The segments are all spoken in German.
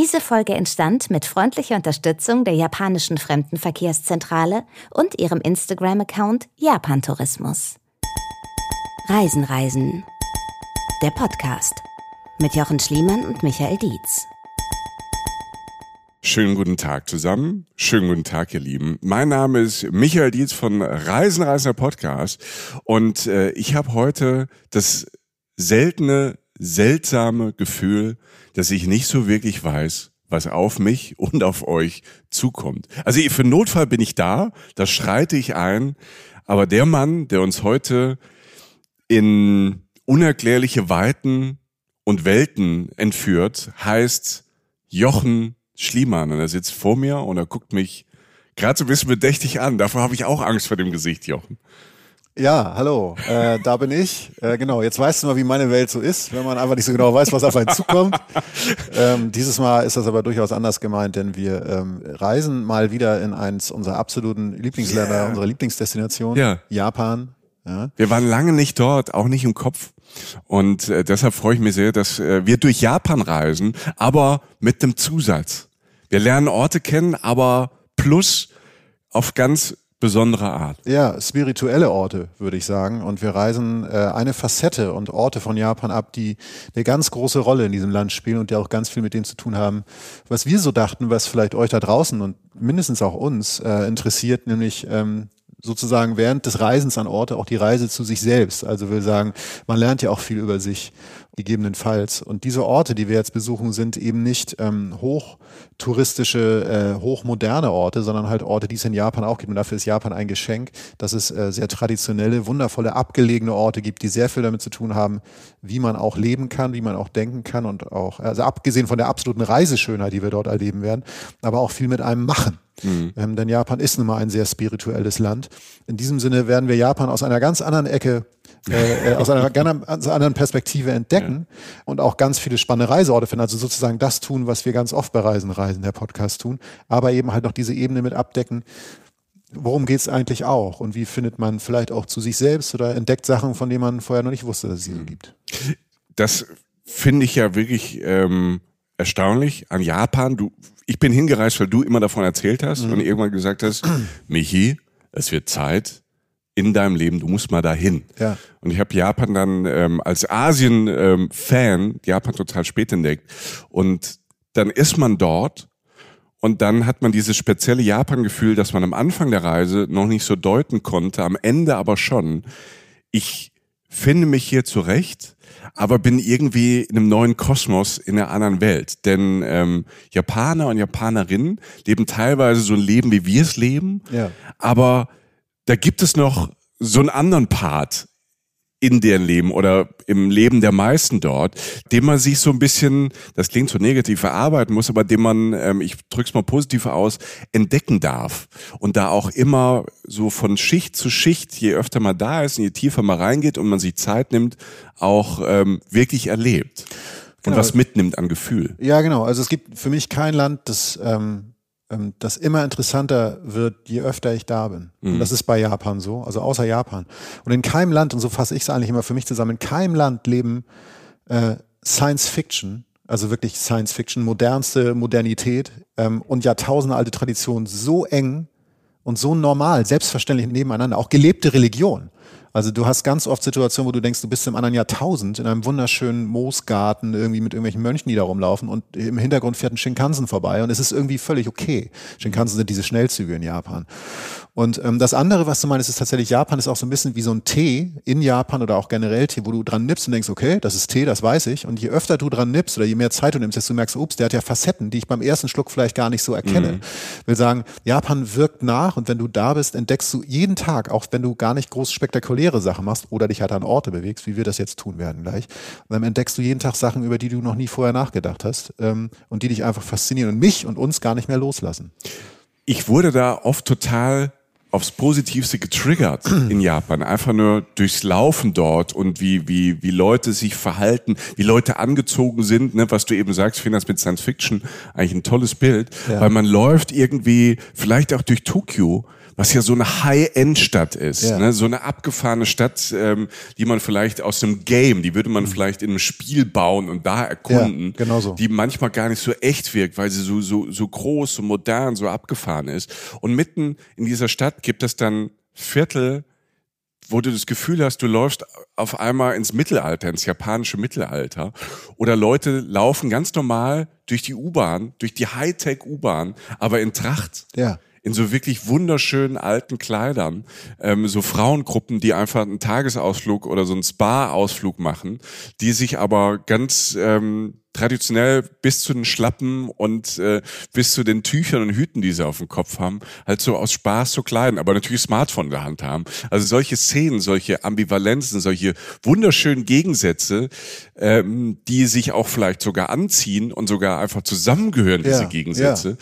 Diese Folge entstand mit freundlicher Unterstützung der japanischen Fremdenverkehrszentrale und ihrem Instagram-Account Japan Tourismus. Reisen, Reisen. Der Podcast mit Jochen Schliemann und Michael Dietz. Schönen guten Tag zusammen. Schönen guten Tag, ihr Lieben. Mein Name ist Michael Dietz von Reisen, Reisender Podcast und äh, ich habe heute das seltene, seltsame Gefühl, dass ich nicht so wirklich weiß, was auf mich und auf euch zukommt. Also für Notfall bin ich da, das schreite ich ein, aber der Mann, der uns heute in unerklärliche Weiten und Welten entführt, heißt Jochen Schliemann. Und er sitzt vor mir und er guckt mich gerade so ein bisschen bedächtig an. Davor habe ich auch Angst vor dem Gesicht, Jochen. Ja, hallo, äh, da bin ich. Äh, genau, jetzt weißt du mal, wie meine Welt so ist, wenn man einfach nicht so genau weiß, was auf einen zukommt. Ähm, dieses Mal ist das aber durchaus anders gemeint, denn wir ähm, reisen mal wieder in eins unserer absoluten Lieblingsländer, yeah. unserer Lieblingsdestination, ja. Japan. Ja. Wir waren lange nicht dort, auch nicht im Kopf. Und äh, deshalb freue ich mich sehr, dass äh, wir durch Japan reisen, aber mit dem Zusatz. Wir lernen Orte kennen, aber plus auf ganz besondere Art. Ja, spirituelle Orte, würde ich sagen. Und wir reisen äh, eine Facette und Orte von Japan ab, die eine ganz große Rolle in diesem Land spielen und die auch ganz viel mit dem zu tun haben, was wir so dachten, was vielleicht euch da draußen und mindestens auch uns äh, interessiert, nämlich ähm, sozusagen während des Reisens an Orte auch die Reise zu sich selbst. Also will sagen, man lernt ja auch viel über sich gegebenenfalls. Und diese Orte, die wir jetzt besuchen, sind eben nicht ähm, hochtouristische, äh, hochmoderne Orte, sondern halt Orte, die es in Japan auch gibt. Und dafür ist Japan ein Geschenk, dass es äh, sehr traditionelle, wundervolle, abgelegene Orte gibt, die sehr viel damit zu tun haben, wie man auch leben kann, wie man auch denken kann und auch, also abgesehen von der absoluten Reiseschönheit, die wir dort erleben werden, aber auch viel mit einem machen. Mhm. Ähm, denn Japan ist nun mal ein sehr spirituelles Land. In diesem Sinne werden wir Japan aus einer ganz anderen Ecke äh, äh, aus einer ganz anderen Perspektive entdecken ja. und auch ganz viele spannende Reiseorte finden. Also sozusagen das tun, was wir ganz oft bei Reisen, der Podcast tun, aber eben halt noch diese Ebene mit abdecken. Worum geht es eigentlich auch? Und wie findet man vielleicht auch zu sich selbst oder entdeckt Sachen, von denen man vorher noch nicht wusste, dass es sie so mhm. gibt? Das finde ich ja wirklich ähm, erstaunlich an Japan. Du, ich bin hingereist, weil du immer davon erzählt hast mhm. und irgendwann gesagt hast, Michi, es wird Zeit, in deinem Leben, du musst mal dahin. Ja. Und ich habe Japan dann ähm, als Asien-Fan ähm, Japan total spät entdeckt. Und dann ist man dort und dann hat man dieses spezielle Japan-Gefühl, das man am Anfang der Reise noch nicht so deuten konnte, am Ende aber schon. Ich finde mich hier zurecht, aber bin irgendwie in einem neuen Kosmos in einer anderen Welt. Denn ähm, Japaner und Japanerinnen leben teilweise so ein Leben, wie wir es leben, ja. aber da gibt es noch so einen anderen Part in deren Leben oder im Leben der meisten dort, den man sich so ein bisschen, das klingt so negativ, verarbeiten muss, aber den man, ähm, ich drück's mal positiv aus, entdecken darf. Und da auch immer so von Schicht zu Schicht, je öfter man da ist und je tiefer man reingeht und man sich Zeit nimmt, auch ähm, wirklich erlebt. Und genau. was mitnimmt an Gefühl. Ja, genau. Also es gibt für mich kein Land, das ähm, das immer interessanter wird, je öfter ich da bin. Mhm. Und das ist bei Japan so, also außer Japan. Und in keinem Land, und so fasse ich es eigentlich immer für mich zusammen, in keinem Land leben äh, Science Fiction, also wirklich Science Fiction, modernste Modernität ähm, und jahrtausendealte Tradition so eng und so normal, selbstverständlich nebeneinander, auch gelebte Religion. Also du hast ganz oft Situationen, wo du denkst, du bist im anderen Jahrtausend in einem wunderschönen Moosgarten irgendwie mit irgendwelchen Mönchen, die da rumlaufen und im Hintergrund fährt ein Shinkansen vorbei und es ist irgendwie völlig okay. Shinkansen sind diese Schnellzüge in Japan. Und ähm, das andere, was du meinst, ist tatsächlich, Japan ist auch so ein bisschen wie so ein Tee in Japan oder auch generell Tee, wo du dran nippst und denkst, okay, das ist Tee, das weiß ich. Und je öfter du dran nippst oder je mehr Zeit du nimmst, desto merkst du, ups, der hat ja Facetten, die ich beim ersten Schluck vielleicht gar nicht so erkenne. Mhm. Will sagen, Japan wirkt nach und wenn du da bist, entdeckst du jeden Tag, auch wenn du gar nicht groß spektakuläre Sachen machst oder dich halt an Orte bewegst, wie wir das jetzt tun werden gleich, dann entdeckst du jeden Tag Sachen, über die du noch nie vorher nachgedacht hast ähm, und die dich einfach faszinieren und mich und uns gar nicht mehr loslassen. Ich wurde da oft total aufs Positivste getriggert in Japan. Einfach nur durchs Laufen dort und wie, wie, wie Leute sich verhalten, wie Leute angezogen sind, ne, was du eben sagst, ich finde das mit Science Fiction eigentlich ein tolles Bild, ja. weil man läuft irgendwie vielleicht auch durch Tokio was ja so eine High-End-Stadt ist, ja. ne? so eine abgefahrene Stadt, ähm, die man vielleicht aus einem Game, die würde man mhm. vielleicht in einem Spiel bauen und da erkunden, ja, genau so. die manchmal gar nicht so echt wirkt, weil sie so, so, so groß, so modern, so abgefahren ist. Und mitten in dieser Stadt gibt es dann Viertel, wo du das Gefühl hast, du läufst auf einmal ins Mittelalter, ins japanische Mittelalter. Oder Leute laufen ganz normal durch die U-Bahn, durch die Hightech-U-Bahn, aber in Tracht. Ja in so wirklich wunderschönen alten Kleidern, ähm, so Frauengruppen, die einfach einen Tagesausflug oder so einen Spa-Ausflug machen, die sich aber ganz ähm, traditionell bis zu den Schlappen und äh, bis zu den Tüchern und Hüten, die sie auf dem Kopf haben, halt so aus Spaß zu kleiden, aber natürlich Smartphone in der Hand haben. Also solche Szenen, solche Ambivalenzen, solche wunderschönen Gegensätze, ähm, die sich auch vielleicht sogar anziehen und sogar einfach zusammengehören, diese ja, Gegensätze.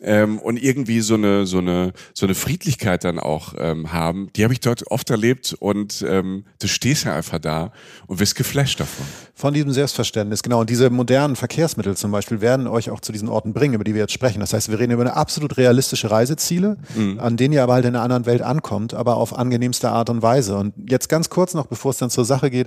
Ja. Ähm, und irgendwie so eine, so eine, so eine Friedlichkeit dann auch ähm, haben, die habe ich dort oft erlebt und ähm, du stehst ja einfach da und wirst geflasht davon. Von diesem Selbstverständnis, genau. Und diese modernen Verkehrsmittel zum Beispiel werden euch auch zu diesen Orten bringen, über die wir jetzt sprechen. Das heißt, wir reden über eine absolut realistische Reiseziele, mhm. an denen ihr aber halt in einer anderen Welt ankommt, aber auf angenehmste Art und Weise. Und jetzt ganz kurz noch, bevor es dann zur Sache geht,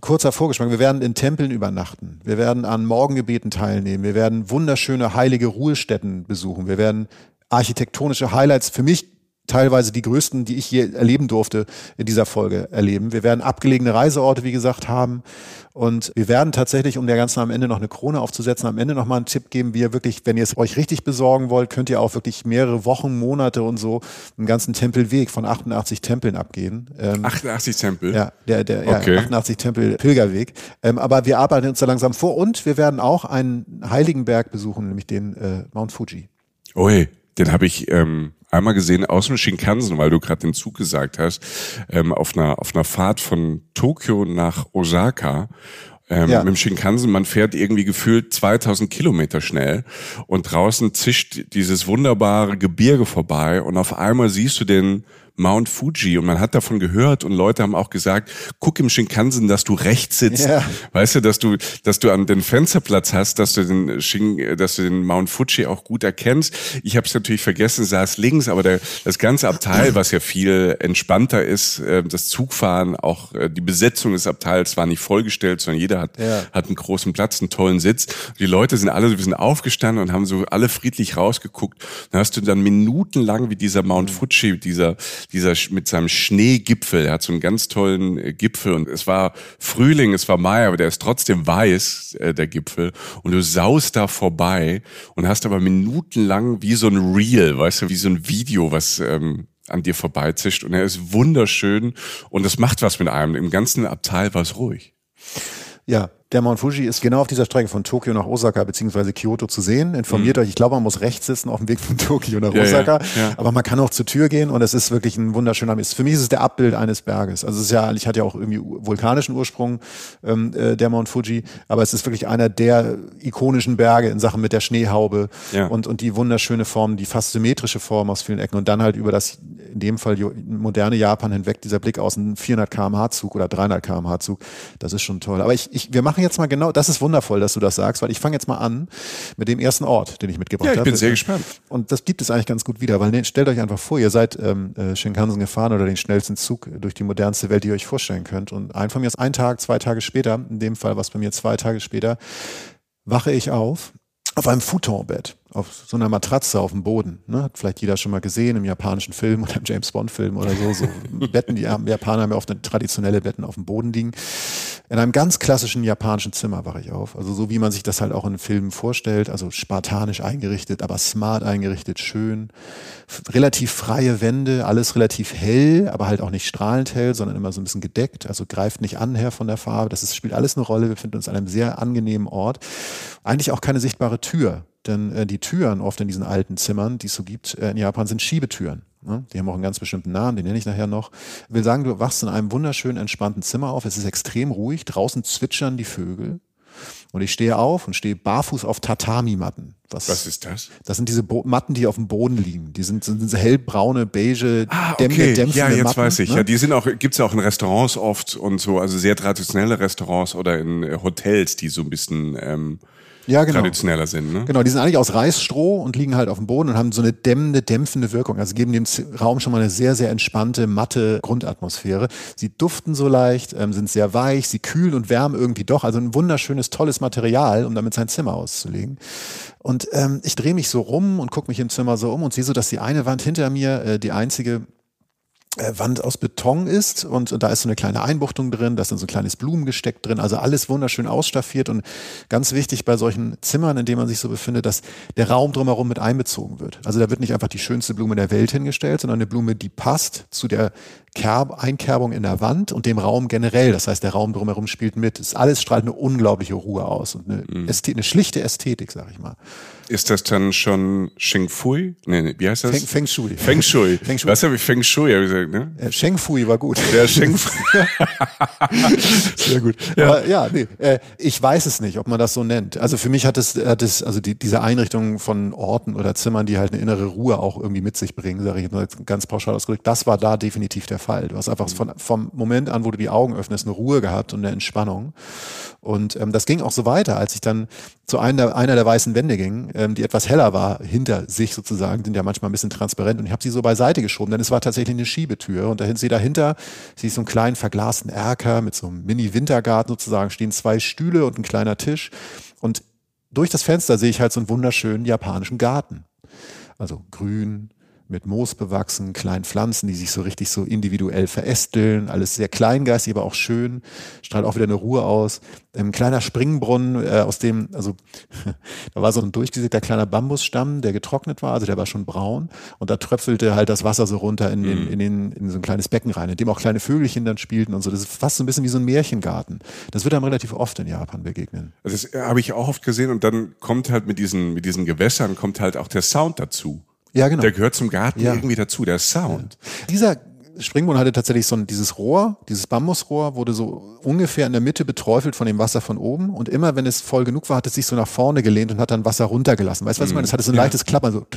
kurzer Vorgeschmack. Wir werden in Tempeln übernachten. Wir werden an Morgengebeten teilnehmen. Wir werden wunderschöne heilige Ruhestätten besuchen. Wir werden architektonische Highlights für mich teilweise die größten, die ich je erleben durfte in dieser Folge erleben. Wir werden abgelegene Reiseorte, wie gesagt, haben. Und wir werden tatsächlich, um der ganzen am Ende noch eine Krone aufzusetzen, am Ende noch mal einen Tipp geben, wie ihr wirklich, wenn ihr es euch richtig besorgen wollt, könnt ihr auch wirklich mehrere Wochen, Monate und so einen ganzen Tempelweg von 88 Tempeln abgehen. Ähm, 88 Tempel? Ja, der, der okay. ja, 88 Tempel Pilgerweg. Ähm, aber wir arbeiten uns da langsam vor und wir werden auch einen heiligen Berg besuchen, nämlich den äh, Mount Fuji. Ui, den habe ich ähm, einmal gesehen aus dem Shinkansen, weil du gerade den Zug gesagt hast, ähm, auf einer auf einer Fahrt von Tokio nach Osaka. Ähm, ja. Mit dem Shinkansen, man fährt irgendwie gefühlt 2000 Kilometer schnell und draußen zischt dieses wunderbare Gebirge vorbei und auf einmal siehst du den Mount Fuji und man hat davon gehört und Leute haben auch gesagt, guck im Shinkansen, dass du rechts sitzt. Ja. Weißt du, dass du, dass du an den Fensterplatz hast, dass du den Shin, dass du den Mount Fuji auch gut erkennst. Ich habe es natürlich vergessen, saß links, aber der, das ganze Abteil, was ja viel entspannter ist, äh, das Zugfahren, auch äh, die Besetzung des Abteils war nicht vollgestellt, sondern jeder hat, ja. hat einen großen Platz, einen tollen Sitz. Die Leute sind alle so ein bisschen aufgestanden und haben so alle friedlich rausgeguckt. Dann hast du dann minutenlang wie dieser Mount Fuji, dieser dieser mit seinem Schneegipfel, er hat so einen ganz tollen äh, Gipfel und es war Frühling, es war Mai, aber der ist trotzdem weiß, äh, der Gipfel. Und du saust da vorbei und hast aber minutenlang wie so ein Reel, weißt du, wie so ein Video, was ähm, an dir vorbeizischt. Und er ist wunderschön und das macht was mit einem. Im ganzen Abteil war es ruhig. Ja, der Mount Fuji ist genau auf dieser Strecke von Tokio nach Osaka bzw. Kyoto zu sehen. Informiert mhm. euch, ich glaube, man muss rechts sitzen auf dem Weg von Tokio nach ja, Osaka. Ja, ja. Aber man kann auch zur Tür gehen und es ist wirklich ein wunderschöner Mist. Für mich ist es der Abbild eines Berges. Also es ist ja, ich hatte ja auch irgendwie vulkanischen Ursprung, ähm, äh, der Mount Fuji, aber es ist wirklich einer der ikonischen Berge in Sachen mit der Schneehaube und, und die wunderschöne Form, die fast symmetrische Form aus vielen Ecken und dann halt über das, in dem Fall moderne Japan hinweg, dieser Blick aus einem 400 kmh Zug oder 300 kmh Zug. Das ist schon toll. Aber ich, ich, wir machen jetzt mal genau, das ist wundervoll, dass du das sagst, weil ich fange jetzt mal an mit dem ersten Ort, den ich mitgebracht habe. Ja, ich bin habe. sehr gespannt. Und das gibt es eigentlich ganz gut wieder, weil ne, stellt euch einfach vor, ihr seid ähm, äh, Shinkansen gefahren oder den schnellsten Zug durch die modernste Welt, die ihr euch vorstellen könnt. Und ein von mir ist ein Tag, zwei Tage später, in dem Fall was bei mir zwei Tage später, wache ich auf auf einem Futonbett auf so einer Matratze auf dem Boden. Ne? Hat vielleicht jeder schon mal gesehen im japanischen Film oder im James Bond Film oder so. So Betten, die Japaner haben ja oft traditionelle Betten auf dem Boden liegen. In einem ganz klassischen japanischen Zimmer wache ich auf. Also so wie man sich das halt auch in Filmen vorstellt. Also spartanisch eingerichtet, aber smart eingerichtet, schön. Relativ freie Wände, alles relativ hell, aber halt auch nicht strahlend hell, sondern immer so ein bisschen gedeckt. Also greift nicht an her von der Farbe. Das ist, spielt alles eine Rolle. Wir befinden uns an einem sehr angenehmen Ort. Eigentlich auch keine sichtbare Tür. Denn äh, die Türen oft in diesen alten Zimmern, die es so gibt, äh, in Japan sind Schiebetüren. Ne? Die haben auch einen ganz bestimmten Namen, den nenne ich nachher noch. Ich will sagen, du wachst in einem wunderschönen, entspannten Zimmer auf. Es ist extrem ruhig. Draußen zwitschern die Vögel. Und ich stehe auf und stehe barfuß auf Tatami-Matten. Was, Was ist das? Das sind diese Bo Matten, die auf dem Boden liegen. Die sind, sind, sind hellbraune, beige, ah, okay. dämpfende, Ja, jetzt Matten, weiß ich. ne? Ja, die sind auch, gibt's auch in Restaurants oft und so, also sehr traditionelle Restaurants oder in äh, Hotels, die so ein bisschen ähm, ja, genau. traditioneller sind. Ne? Genau, die sind eigentlich aus Reisstroh und liegen halt auf dem Boden und haben so eine dämmende, dämpfende Wirkung. Also geben dem Raum schon mal eine sehr, sehr entspannte, matte Grundatmosphäre. Sie duften so leicht, ähm, sind sehr weich, sie kühlen und wärmen irgendwie doch. Also ein wunderschönes, tolles Material, um damit sein Zimmer auszulegen. Und ähm, ich drehe mich so rum und gucke mich im Zimmer so um und sehe so, dass die eine Wand hinter mir äh, die einzige Wand aus Beton ist und, und da ist so eine kleine Einbuchtung drin, da ist dann so ein kleines Blumengesteck drin, also alles wunderschön ausstaffiert und ganz wichtig bei solchen Zimmern, in denen man sich so befindet, dass der Raum drumherum mit einbezogen wird. Also da wird nicht einfach die schönste Blume der Welt hingestellt, sondern eine Blume, die passt zu der Kerb Einkerbung in der Wand und dem Raum generell. Das heißt, der Raum drumherum spielt mit. Es alles strahlt eine unglaubliche Ruhe aus und eine, Ästhet, eine schlichte Ästhetik, sag ich mal. Ist das dann schon Sheng Fui? Nee, nee, wie heißt das? Feng, Feng Shui. Feng Shui. Feng Shui. Was habe ich? Feng Shui, habe ich gesagt, ne? Äh, Sheng Fui war gut. Der Sheng Fui. Sehr gut. Ja. Aber ja, nee, äh, ich weiß es nicht, ob man das so nennt. Also für mich hat es, hat es also die, diese Einrichtung von Orten oder Zimmern, die halt eine innere Ruhe auch irgendwie mit sich bringen, sage ich mal jetzt ganz pauschal ausgedrückt, das war da definitiv der Fall. Du hast einfach von, vom Moment an, wo du die Augen öffnest, eine Ruhe gehabt und eine Entspannung. Und ähm, das ging auch so weiter, als ich dann zu einer der, einer der weißen Wände ging, ähm, die etwas heller war, hinter sich sozusagen, sind ja manchmal ein bisschen transparent und ich habe sie so beiseite geschoben, denn es war tatsächlich eine Schiebetür und dahin sie dahinter, sie ist so einen kleinen verglasten Erker mit so einem Mini-Wintergarten sozusagen, stehen zwei Stühle und ein kleiner Tisch und durch das Fenster sehe ich halt so einen wunderschönen japanischen Garten. Also grün, mit Moos bewachsen, kleinen Pflanzen, die sich so richtig so individuell verästeln, alles sehr kleingeistig, aber auch schön, strahlt auch wieder eine Ruhe aus. Ein kleiner Springbrunnen, äh, aus dem, also da war so ein durchgesägter kleiner Bambusstamm, der getrocknet war, also der war schon braun und da tröpfelte halt das Wasser so runter in, den, in, den, in so ein kleines Becken rein, in dem auch kleine Vögelchen dann spielten und so. Das ist fast so ein bisschen wie so ein Märchengarten. Das wird einem relativ oft in Japan begegnen. Also Das habe ich auch oft gesehen und dann kommt halt mit diesen, mit diesen Gewässern kommt halt auch der Sound dazu. Ja, genau. Der gehört zum Garten Ja. irgendwie dazu, der Sound. Dieser Springbrunnen hatte tatsächlich so ein, dieses Rohr, dieses Bambusrohr wurde so ungefähr in der Mitte beträufelt von dem Wasser von oben und immer wenn es voll genug war, hat es sich so nach vorne gelehnt und hat dann Wasser runtergelassen. Weißt du, was ich meine? Es hatte so ein leichtes Klappern, so. Und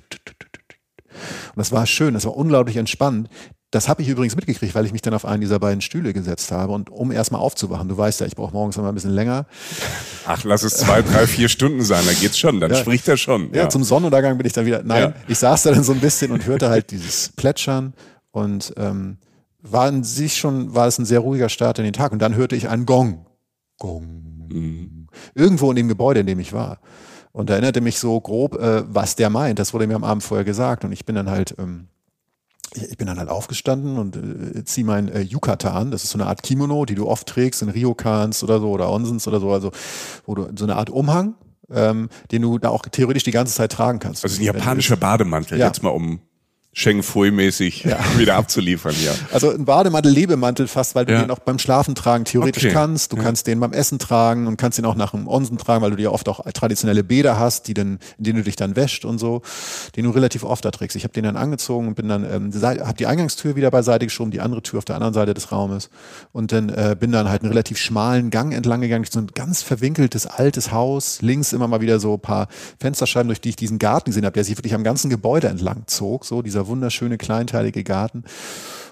das war schön, das war unglaublich entspannend. Das habe ich übrigens mitgekriegt, weil ich mich dann auf einen dieser beiden Stühle gesetzt habe und um erstmal aufzuwachen. Du weißt ja, ich brauche morgens immer ein bisschen länger. Ach, lass es zwei, drei, vier Stunden sein, da geht's schon, dann Ja. spricht er schon. Ja, zum Sonnenuntergang bin ich dann wieder. Nein, Ja. ich saß da dann so ein bisschen und hörte halt dieses Plätschern und ähm, war in sich schon, war es ein sehr ruhiger Start in den Tag. Und dann hörte ich einen Gong. Gong. Irgendwo in dem Gebäude, in dem ich war. Und da erinnerte mich so grob, äh, was der meint. Das wurde mir am Abend vorher gesagt. Und ich bin dann halt, ähm, ich bin dann halt aufgestanden und äh, ziehe mein äh, Yukata an. Das ist so eine Art Kimono, die du oft trägst in Ryokans oder so oder Onsens oder so. Also, wo du so eine Art Umhang, ähm, den du da auch theoretisch die ganze Zeit tragen kannst. Also ein japanischer Bademantel, Ja. jetzt mal um Sheng Fui-mäßig wieder abzuliefern, ja. Also ein Bademantel, Lebemantel fast, weil du Ja. den auch beim Schlafen tragen theoretisch Okay. kannst. Du kannst den beim Essen tragen und kannst den auch nach dem Onsen tragen, weil du dir oft auch traditionelle Bäder hast, die dann, in denen du dich dann wäscht und so, den du relativ oft da trägst. Ich habe den dann angezogen und bin dann, ähm, habe die Eingangstür wieder beiseite geschoben, die andere Tür auf der anderen Seite des Raumes und dann äh, bin dann halt einen relativ schmalen Gang entlang gegangen, durch so ein ganz verwinkeltes altes Haus, links immer mal wieder so ein paar Fensterscheiben, durch die ich diesen Garten gesehen habe, der sich wirklich am ganzen Gebäude entlang zog, so dieser wunderschöne kleinteilige Garten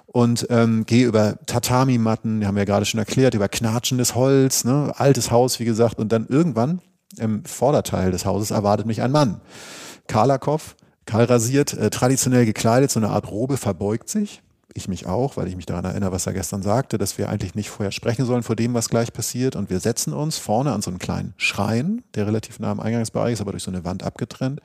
und ähm, gehe über Tatami-Matten, die haben wir ja gerade schon erklärt, über knatschendes Holz, ne, altes Haus, wie gesagt, und dann irgendwann im Vorderteil des Hauses erwartet mich ein Mann. Kahler Kopf, rasiert, äh, traditionell gekleidet, so eine Art Robe, verbeugt sich. Ich mich auch, weil ich mich daran erinnere, was er gestern sagte, dass wir eigentlich nicht vorher sprechen sollen vor dem, was gleich passiert. Und wir setzen uns vorne an so einen kleinen Schrein, der relativ nah am Eingangsbereich ist, aber durch so eine Wand abgetrennt.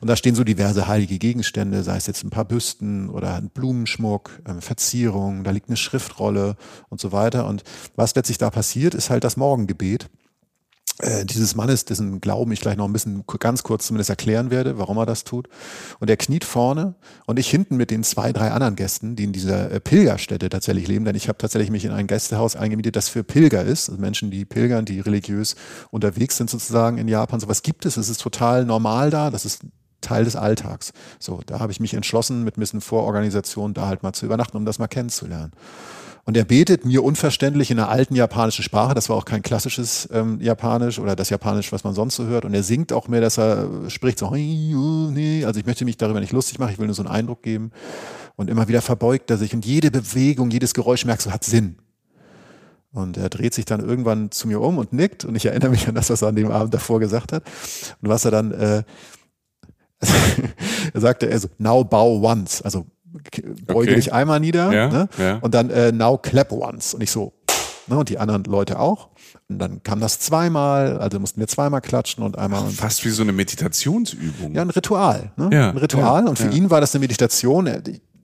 Und da stehen so diverse heilige Gegenstände, sei es jetzt ein paar Büsten oder ein Blumenschmuck, ähm, Verzierung, da liegt eine Schriftrolle und so weiter. Und was letztlich da passiert, ist halt das Morgengebet äh, dieses Mannes, dessen Glauben ich gleich noch ein bisschen ganz kurz zumindest erklären werde, warum er das tut. Und er kniet vorne und ich hinten mit den zwei, drei anderen Gästen, die in dieser äh, Pilgerstätte tatsächlich leben, denn ich habe tatsächlich mich in ein Gästehaus eingemietet, das für Pilger ist, also Menschen, die pilgern, die religiös unterwegs sind sozusagen in Japan. Sowas gibt es, es ist total normal da, das ist Teil des Alltags. So, da habe ich mich entschlossen, mit ein bisschen Vororganisation da halt mal zu übernachten, um das mal kennenzulernen. Und er betet mir unverständlich in einer alten japanischen Sprache. Das war auch kein klassisches ähm, Japanisch oder das Japanisch, was man sonst so hört. Und er singt auch mehr, dass er spricht so, also ich möchte mich darüber nicht lustig machen, ich will nur so einen Eindruck geben. Und immer wieder verbeugt er sich und jede Bewegung, jedes Geräusch merkst du, hat Sinn. Und er dreht sich dann irgendwann zu mir um und nickt. Und ich erinnere mich an das, was er an dem Abend davor gesagt hat. Und was er dann, äh, er sagte, er so, now bow once. Also beuge okay. dich einmal nieder. Ja, ne? ja. Und dann äh, now clap once. Und ich so, ne? und die anderen Leute auch. Und dann kam das zweimal, also mussten wir zweimal klatschen und einmal. Ach, fast wie so eine Meditationsübung. Ja, ein Ritual. Ne? Ja, ein Ritual. und für ihn war das eine Meditation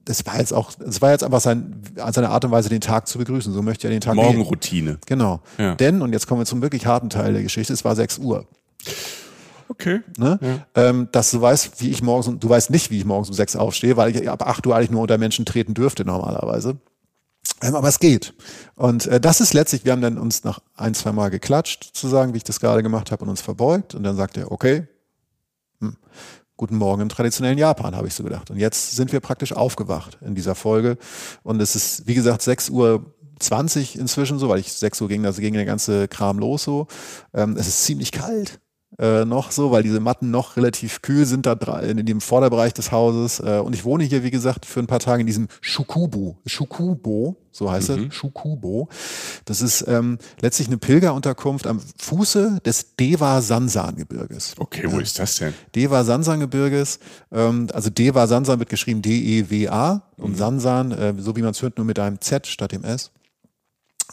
das war jetzt auch, das war jetzt einfach sein, seine Art und Weise, den Tag zu begrüßen. So möchte er den Tag Morgenroutine. Genau. Ja. Denn, und jetzt kommen wir zum wirklich harten Teil der Geschichte, es war 6 Uhr. Okay. Ne? Ja. Ähm, dass du weißt, wie ich morgens, du weißt nicht, wie ich morgens um 6 aufstehe, weil ich ab 8 Uhr eigentlich nur unter Menschen treten dürfte normalerweise. Ähm, aber es geht. Und äh, das ist letztlich, wir haben dann uns nach ein, zwei Mal geklatscht, zu sagen, wie ich das gerade gemacht habe und uns verbeugt. Und dann sagt er, okay, hm, Guten Morgen im traditionellen Japan, habe ich so gedacht. Und jetzt sind wir praktisch aufgewacht in dieser Folge. Und es ist, wie gesagt, 6 Uhr 20 inzwischen so, weil ich 6 Uhr ging, das ging der ganze Kram los so. Ähm, es ist ziemlich kalt äh, noch so, weil diese Matten noch relativ kühl sind da in dem Vorderbereich des Hauses. Äh, und ich wohne hier, wie gesagt, für ein paar Tage in diesem Shukubu. Shukubo, so heißt mhm. es. Shukubo. Das ist ähm, letztlich eine Pilgerunterkunft am Fuße des Deva Sansan Gebirges. Okay, wo ist das denn? Deva Sansan Gebirges. Ähm, also Deva Sansan wird geschrieben D-E-W-A und mhm. Sansan, äh, so wie man es hört, nur mit einem Z statt dem S.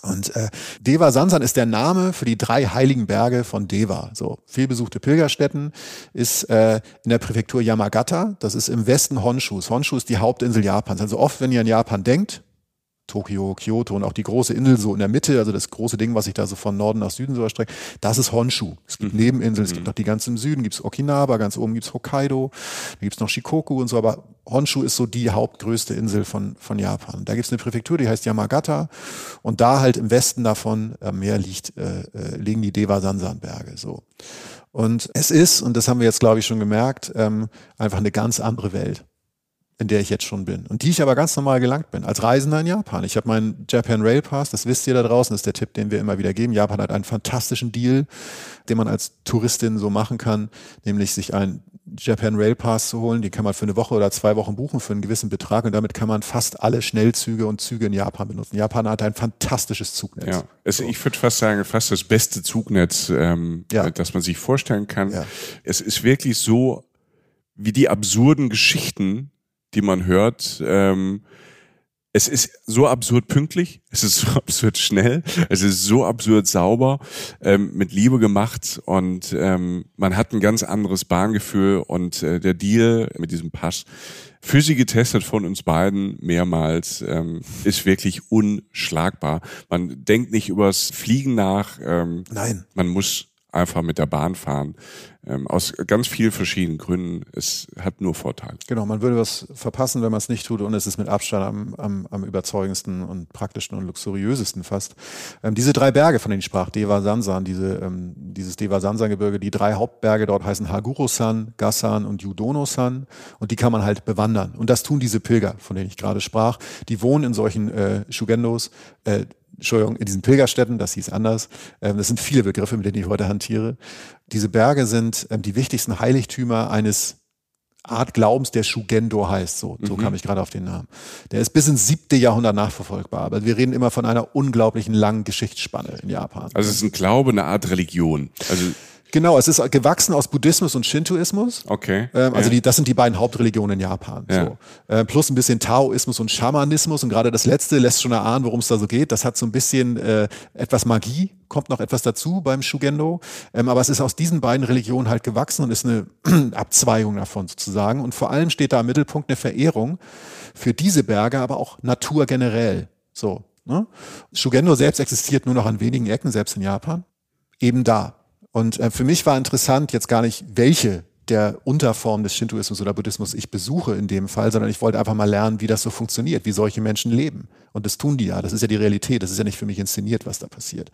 Und äh, Deva Sansan ist der Name für die drei heiligen Berge von Deva. So vielbesuchte Pilgerstätten ist äh, in der Präfektur Yamagata. Das ist im Westen Honshus. Honshu ist die Hauptinsel Japans. Also oft, wenn ihr an Japan denkt, Tokio, Kyoto und auch die große Insel so in der Mitte, also das große Ding, was sich da so von Norden nach Süden so erstreckt, das ist Honshu. Es gibt mhm. Nebeninseln, es gibt mhm. noch die ganz im Süden, gibt's Okinawa, ganz oben gibt's Hokkaido, da gibt's noch Shikoku und so, aber Honshu ist so die hauptgrößte Insel von, von Japan. Da gibt's eine Präfektur, die heißt Yamagata und da halt im Westen davon am äh, Meer liegt, äh, äh, liegen die Deva-Sansan-Berge. So. Und es ist, und das haben wir jetzt glaube ich schon gemerkt, ähm, einfach eine ganz andere Welt in der ich jetzt schon bin und die ich aber ganz normal gelangt bin, als Reisender in Japan. Ich habe meinen Japan Rail Pass, das wisst ihr da draußen, das ist der Tipp, den wir immer wieder geben. Japan hat einen fantastischen Deal, den man als Touristin so machen kann, nämlich sich einen Japan Rail Pass zu holen. Den kann man für eine Woche oder zwei Wochen buchen für einen gewissen Betrag und damit kann man fast alle Schnellzüge und Züge in Japan benutzen. Japan hat ein fantastisches Zugnetz. Ja, also ich würde fast sagen, fast das beste Zugnetz, ähm, ja. das man sich vorstellen kann. Ja. Es ist wirklich so, wie die absurden Geschichten, die man hört. Ähm, es ist so absurd pünktlich, es ist so absurd schnell, es ist so absurd sauber, ähm, mit Liebe gemacht und ähm, man hat ein ganz anderes Bahngefühl und äh, der Deal mit diesem Pass, für sie getestet von uns beiden mehrmals, ähm, ist wirklich unschlagbar. Man denkt nicht übers Fliegen nach. Ähm, Nein. Man muss einfach mit der Bahn fahren. Ähm, aus ganz vielen verschiedenen Gründen. Es hat nur Vorteile. Genau, man würde was verpassen, wenn man es nicht tut und es ist mit Abstand am, am, am überzeugendsten und praktischsten und luxuriösesten fast. Ähm, diese drei Berge, von denen ich sprach, Deva Sansan, diese, ähm, dieses Deva Sansan Gebirge, die drei Hauptberge dort heißen Haguro-san, Gassan und Yudono-san und die kann man halt bewandern. Und das tun diese Pilger, von denen ich gerade sprach. Die wohnen in solchen äh, Shugendos, äh, Entschuldigung, in diesen Pilgerstätten, das hieß anders. Ähm, das sind viele Begriffe, mit denen ich heute hantiere. Diese Berge sind ähm, die wichtigsten Heiligtümer eines Art Glaubens, der Shugendo heißt. So, so mhm. kam ich gerade auf den Namen. Der ist bis ins siebte Jahrhundert nachverfolgbar. Aber wir reden immer von einer unglaublichen langen Geschichtsspanne in Japan. Also es ist ein Glaube, eine Art Religion. Also Genau, es ist gewachsen aus Buddhismus und Shintoismus. Okay. Ähm, also ja. die, das sind die beiden Hauptreligionen in Japan. Ja. So. Äh, plus ein bisschen Taoismus und Schamanismus. Und gerade das letzte lässt schon erahnen, worum es da so geht. Das hat so ein bisschen äh, etwas Magie, kommt noch etwas dazu beim Shugendo. Ähm, aber es ist aus diesen beiden Religionen halt gewachsen und ist eine Abzweigung davon sozusagen. Und vor allem steht da im Mittelpunkt eine Verehrung für diese Berge, aber auch Natur generell. So. Ne? Shugendo selbst existiert nur noch an wenigen Ecken, selbst in Japan. Eben da. Und äh, für mich war interessant jetzt gar nicht, welche der Unterform des Shintoismus oder Buddhismus ich besuche in dem Fall, sondern ich wollte einfach mal lernen, wie das so funktioniert, wie solche Menschen leben. Und das tun die ja. Das ist ja die Realität. Das ist ja nicht für mich inszeniert, was da passiert.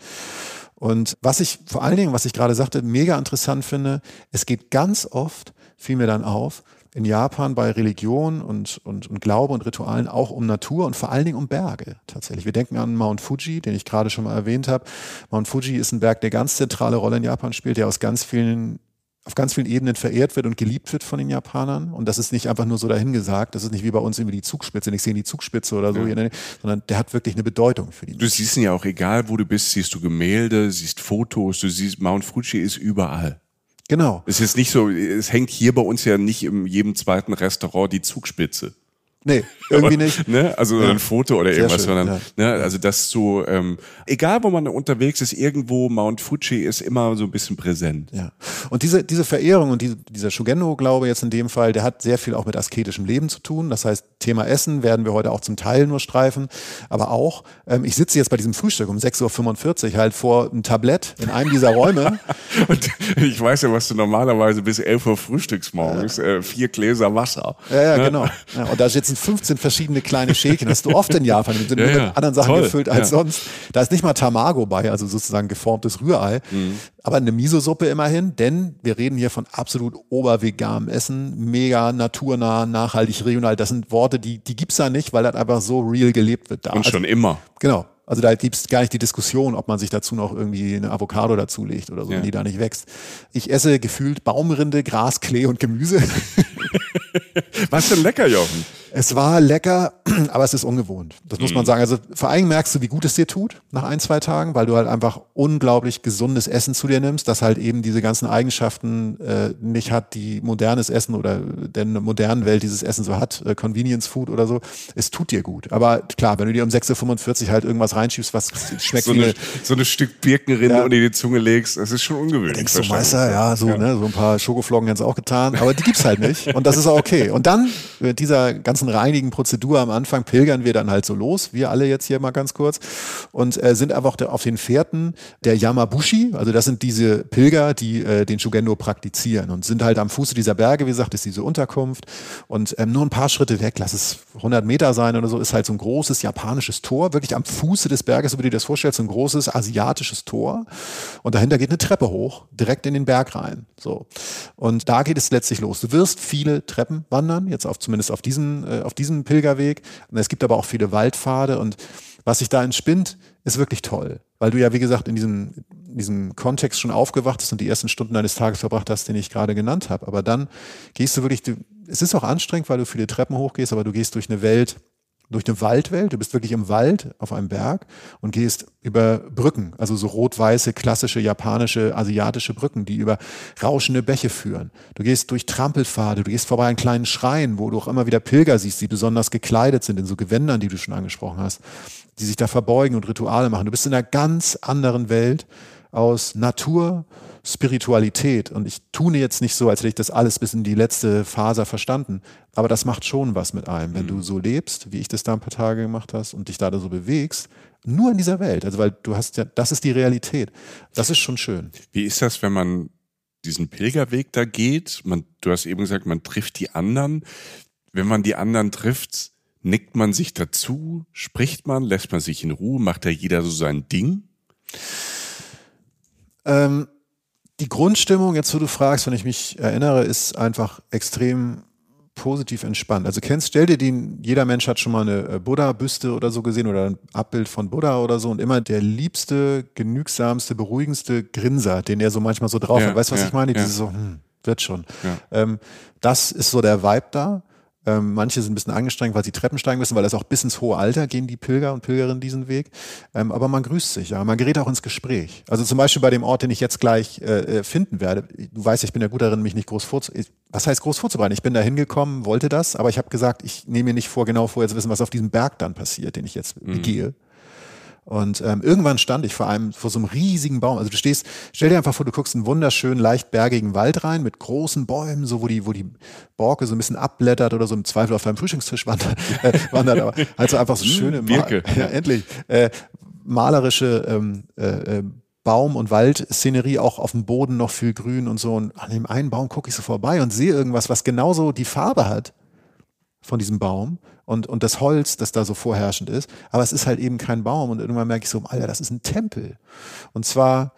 Und was ich vor allen Dingen, was ich gerade sagte, mega interessant finde, es geht ganz oft, fiel mir dann auf, in Japan bei Religion und, und, und Glaube und Ritualen auch um Natur und vor allen Dingen um Berge tatsächlich. Wir denken an Mount Fuji, den ich gerade schon mal erwähnt habe. Mount Fuji ist ein Berg, der ganz zentrale Rolle in Japan spielt, der aus ganz vielen auf ganz vielen Ebenen verehrt wird und geliebt wird von den Japanern. Und das ist nicht einfach nur so dahingesagt. Das ist nicht wie bei uns irgendwie die Zugspitze. Ich sehe die Zugspitze oder so, ja. hier, sondern der hat wirklich eine Bedeutung für die. Du siehst ihn ja auch, egal wo du bist, siehst du Gemälde, siehst Fotos, du siehst Mount Fuji ist überall. Genau. Es ist nicht so, es hängt hier bei uns ja nicht in jedem zweiten Restaurant die Zugspitze. Nee, irgendwie nicht. ne? Also ja. ein Foto oder irgendwas, schön, sondern ja. ne? also das so, ähm, egal wo man unterwegs ist, irgendwo Mount Fuji ist immer so ein bisschen präsent. Ja. Und diese, diese Verehrung und diese, dieser Shugendo-Glaube jetzt in dem Fall, der hat sehr viel auch mit asketischem Leben zu tun. Das heißt, Thema Essen werden wir heute auch zum Teil nur streifen, aber auch, ähm, ich sitze jetzt bei diesem Frühstück um 6.45 Uhr halt vor einem Tablett in einem dieser Räume. und ich weiß ja, was du normalerweise bis 11 Uhr frühstückst morgens, ja. äh, vier Gläser Wasser. Ja, ja, ne? genau. Und da sitzen sind 15 verschiedene kleine Schälchen. Das hast du oft in Japan. Die sind ja, nur mit anderen Sachen toll. gefüllt als sonst. Da ist nicht mal Tamago bei, also sozusagen geformtes Rührei. Mhm. Aber eine Miso-Suppe immerhin, denn wir reden hier von absolut oberveganem Essen, mega naturnah, nachhaltig, regional. Das sind Worte, die, die gibt's da nicht, weil das einfach so real gelebt wird da. Und schon also, immer. Genau. Also da gibt's gar nicht die Diskussion, ob man sich dazu noch irgendwie eine Avocado dazulegt oder so, ja. wenn die da nicht wächst. Ich esse gefühlt Baumrinde, Gras, Klee und Gemüse. Was denn lecker, Jochen? Es war lecker, aber es ist ungewohnt. Das muss man mhm. sagen. Also vor allem merkst du, wie gut es dir tut nach ein, zwei Tagen, weil du halt einfach unglaublich gesundes Essen zu dir nimmst, das halt eben diese ganzen Eigenschaften äh, nicht hat, die modernes Essen oder der modernen Welt dieses Essen so hat, äh, Convenience Food oder so. Es tut dir gut. Aber klar, wenn du dir um 6.45 Uhr halt irgendwas reinschiebst, was schmeckt so, wie eine, so ein Stück Birkenrinde ja. unter die Zunge legst, das ist schon ungewöhnlich. Denkst du, Meister, ja, so, ja. Ne, so ein paar Schokoflocken haben auch getan, aber die gibt's halt nicht. Und das ist auch okay. Und dann mit dieser ganzen reinigen Prozedur am Anfang pilgern wir dann halt so los, wir alle jetzt hier mal ganz kurz, und äh, sind einfach auf den Fährten der Yamabushi, also das sind diese Pilger, die äh, den Shugendo praktizieren und sind halt am Fuße dieser Berge, wie gesagt, ist diese Unterkunft und ähm, nur ein paar Schritte weg, lass es 100 Meter sein oder so, ist halt so ein großes japanisches Tor, wirklich am Fuße des Berges, so wie du dir das vorstellst, so ein großes asiatisches Tor und dahinter geht eine Treppe hoch, direkt in den Berg rein, so. Und da geht es letztlich los. Du wirst viele Treppen wandern, jetzt auf, zumindest auf diesen, äh, auf diesem Pilger Pilgerweg. Und es gibt aber auch viele Waldpfade und was sich da entspinnt, ist wirklich toll. Weil du ja, wie gesagt, in diesem, in diesem Kontext schon aufgewacht bist und die ersten Stunden deines Tages verbracht hast, den ich gerade genannt habe. Aber dann gehst du wirklich, du, es ist auch anstrengend, weil du viele Treppen hochgehst, aber du gehst durch eine Welt, durch eine Waldwelt. Du bist wirklich im Wald auf einem Berg und gehst über Brücken, also so rot-weiße, klassische japanische, asiatische Brücken, die über rauschende Bäche führen. Du gehst durch Trampelpfade, du gehst vorbei an kleinen Schreien, wo du auch immer wieder Pilger siehst, die besonders gekleidet sind in so Gewändern, die du schon angesprochen hast, die sich da verbeugen und Rituale machen. Du bist in einer ganz anderen Welt aus Natur, Spiritualität. Und ich tue jetzt nicht so, als hätte ich das alles bis in die letzte Faser verstanden. Aber das macht schon was mit einem, wenn mhm. du so lebst, wie ich das da ein paar Tage gemacht hast und dich da so bewegst. Nur in dieser Welt. Also, weil du hast ja, das ist die Realität. Das ist schon schön. Wie ist das, wenn man diesen Pilgerweg da geht? Man, du hast eben gesagt, man trifft die anderen. Wenn man die anderen trifft, nickt man sich dazu? Spricht man? Lässt man sich in Ruhe? Macht da jeder so sein Ding? Ähm, die Grundstimmung, jetzt wo du fragst, wenn ich mich erinnere, ist einfach extrem positiv entspannt. Also kennst, stell dir den, jeder Mensch hat schon mal eine äh, Buddha-Büste oder so gesehen oder ein Abbild von Buddha oder so und immer der liebste, genügsamste, beruhigendste Grinser, den er so manchmal so drauf ja, hat. Weißt du, was ja, ich meine? Ja. Dieses so, hm, wird schon. Ähm, das ist so der Vibe da. Ähm, manche sind ein bisschen angestrengt, weil sie Treppen steigen müssen, weil das auch bis ins hohe Alter gehen die Pilger und Pilgerinnen diesen Weg. Ähm, aber man grüßt sich, ja. Man gerät auch ins Gespräch. Also zum Beispiel bei dem Ort, den ich jetzt gleich äh, äh finden werde. Du weißt, ich bin ja gut darin, mich nicht groß vorzubereiten. Was heißt groß vorzubereiten? Ich bin da hingekommen, wollte das, aber ich habe gesagt, ich nehme mir nicht vor, genau vorher zu wissen, was auf diesem Berg dann passiert, den ich jetzt mhm. gehe. Und ähm, irgendwann stand ich vor einem, vor so einem riesigen Baum. Also du stehst, stell dir einfach vor, du guckst einen wunderschönen, leicht bergigen Wald rein mit großen Bäumen, so wo die, wo die Borke so ein bisschen abblättert oder so im Zweifel auf deinem Frühstückstisch wandert, äh, wandert aber also einfach so hm, schöne, Birke. ja, endlich, äh, malerische ähm, äh, äh, Baum- und Waldszenerie, auch auf dem Boden noch viel Grün und so. Und an dem einen Baum gucke ich so vorbei und sehe irgendwas, was genauso die Farbe hat von diesem Baum und, und das Holz, das da so vorherrschend ist. Aber es ist halt eben kein Baum. Und irgendwann merke ich so, Alter, das ist ein Tempel. Und zwar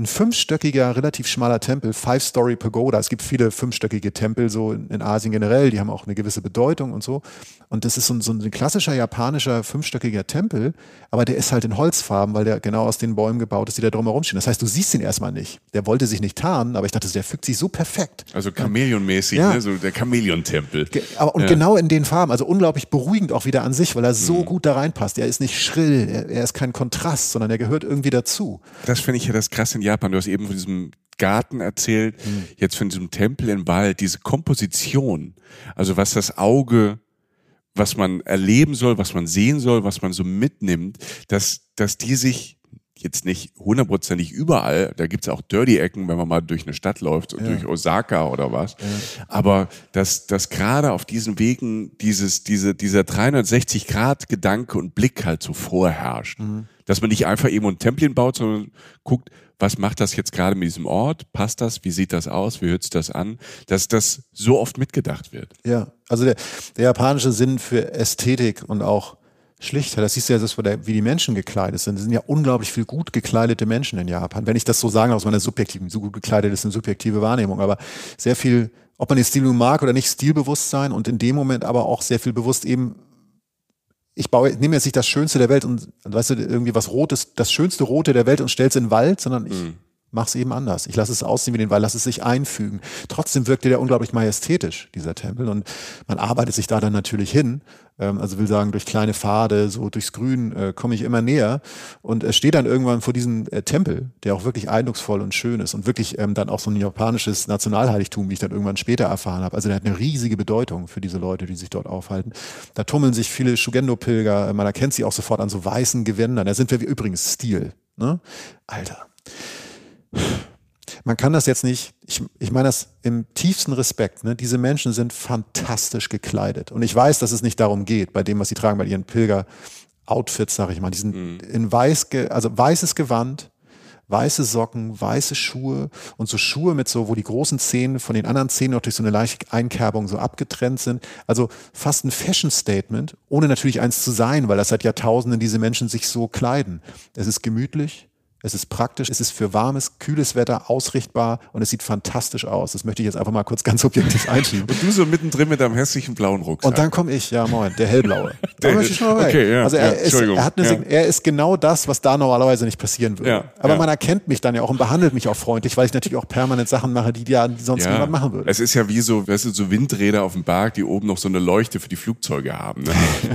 ein fünfstöckiger, relativ schmaler Tempel, Five-Story Pagoda. Es gibt viele fünfstöckige Tempel so in, in, Asien generell, die haben auch eine gewisse Bedeutung und so. Und das ist so ein, so ein klassischer japanischer fünfstöckiger Tempel, aber der ist halt in Holzfarben, weil der genau aus den Bäumen gebaut ist, die da drumherum stehen. Das heißt, du siehst ihn erstmal nicht. Der wollte sich nicht tarnen, aber ich dachte, der fügt sich so perfekt. Also Chamäleonmäßig, ja. ne? so der Chamäleon-Tempel. Aber und ja. genau in den Farben, also unglaublich beruhigend auch wieder an sich, weil er so mhm. gut da reinpasst. Er ist nicht schrill, er, er ist kein Kontrast, sondern er gehört irgendwie dazu. Das finde ich ja das krass in Japan. Du hast eben von diesem Garten erzählt, mhm. jetzt von diesem Tempel im Wald, diese Komposition, also was das Auge, was man erleben soll, was man sehen soll, was man so mitnimmt, dass, dass die sich jetzt nicht hundertprozentig überall, da gibt's auch Dirty-Ecken, wenn man mal durch eine Stadt läuft, ja. durch Osaka oder was. Ja. Aber dass, dass gerade auf diesen Wegen dieses, diese, dieser 360-Grad-Gedanke und Blick halt so vorherrscht. Mhm. Dass man nicht einfach eben ein Templin baut, sondern guckt, was macht das jetzt gerade mit diesem Ort? Passt das? Wie sieht das aus? Wie hört sich das an? Dass das so oft mitgedacht wird. Ja, also der, der japanische Sinn für Ästhetik und auch Schlichtheit, das siehst du ja, das, wie die Menschen gekleidet sind. Es sind ja unglaublich viel gut gekleidete Menschen in Japan. Wenn ich das so sage aus meiner subjektiven, so gut gekleidet ist eine subjektive Wahrnehmung, aber sehr viel, ob man den Stil nun mag oder nicht, Stilbewusstsein und in dem Moment aber auch sehr viel bewusst eben ich baue, nehme jetzt nicht das Schönste der Welt und, weißt du, irgendwie was Rotes, das schönste Rote der Welt und stell's in den Wald, sondern ich mm. Mache es eben anders. Ich lasse es aussehen wie den Wald, lasse es sich einfügen. Trotzdem wirkte der unglaublich majestätisch, dieser Tempel. Und man arbeitet sich da dann natürlich hin ähm, also will sagen, durch kleine Pfade, so durchs Grün äh, komme ich immer näher und äh, stehe dann irgendwann vor diesem äh, Tempel, der auch wirklich eindrucksvoll und schön ist und wirklich ähm, dann auch so ein japanisches Nationalheiligtum, wie ich dann irgendwann später erfahren habe. Also der hat eine riesige Bedeutung für diese Leute, die sich dort aufhalten. Da tummeln sich viele Shugendo-Pilger, äh, man erkennt sie auch sofort an so weißen Gewändern. Da sind wir wie übrigens Stil. Ne? Alter man kann das jetzt nicht, ich, ich meine das im tiefsten Respekt, ne? diese Menschen sind fantastisch gekleidet. Und ich weiß, dass es nicht darum geht, bei dem, was sie tragen, bei ihren Pilger-Outfits, sag ich mal, die sind mhm. in weiß, also weißes Gewand, weiße Socken, weiße Schuhe und so Schuhe mit so, wo die großen Zähne von den anderen Zähnen noch durch so eine leichte Einkerbung so abgetrennt sind. Also fast ein Fashion-Statement, ohne natürlich eins zu sein, weil das seit Jahrtausenden diese Menschen sich so kleiden. Es ist gemütlich, es ist praktisch, es ist für warmes, kühles Wetter ausrichtbar und es sieht fantastisch aus. Das möchte ich jetzt einfach mal kurz ganz objektiv einschieben. und du so mittendrin mit deinem hässlichen blauen Rucksack. Und dann komme ich, ja moin, der hellblaue. der, okay, ja, also er, ja, ist, er, hat eine, ja. er ist genau das, was da normalerweise nicht passieren würde. Ja, Aber man erkennt mich dann ja auch und behandelt mich auch freundlich, weil ich natürlich auch permanent Sachen mache, die ja sonst niemand machen würde. Es ist ja wie so, weißt du, so Windräder auf dem Berg, die oben noch so eine Leuchte für die Flugzeuge haben.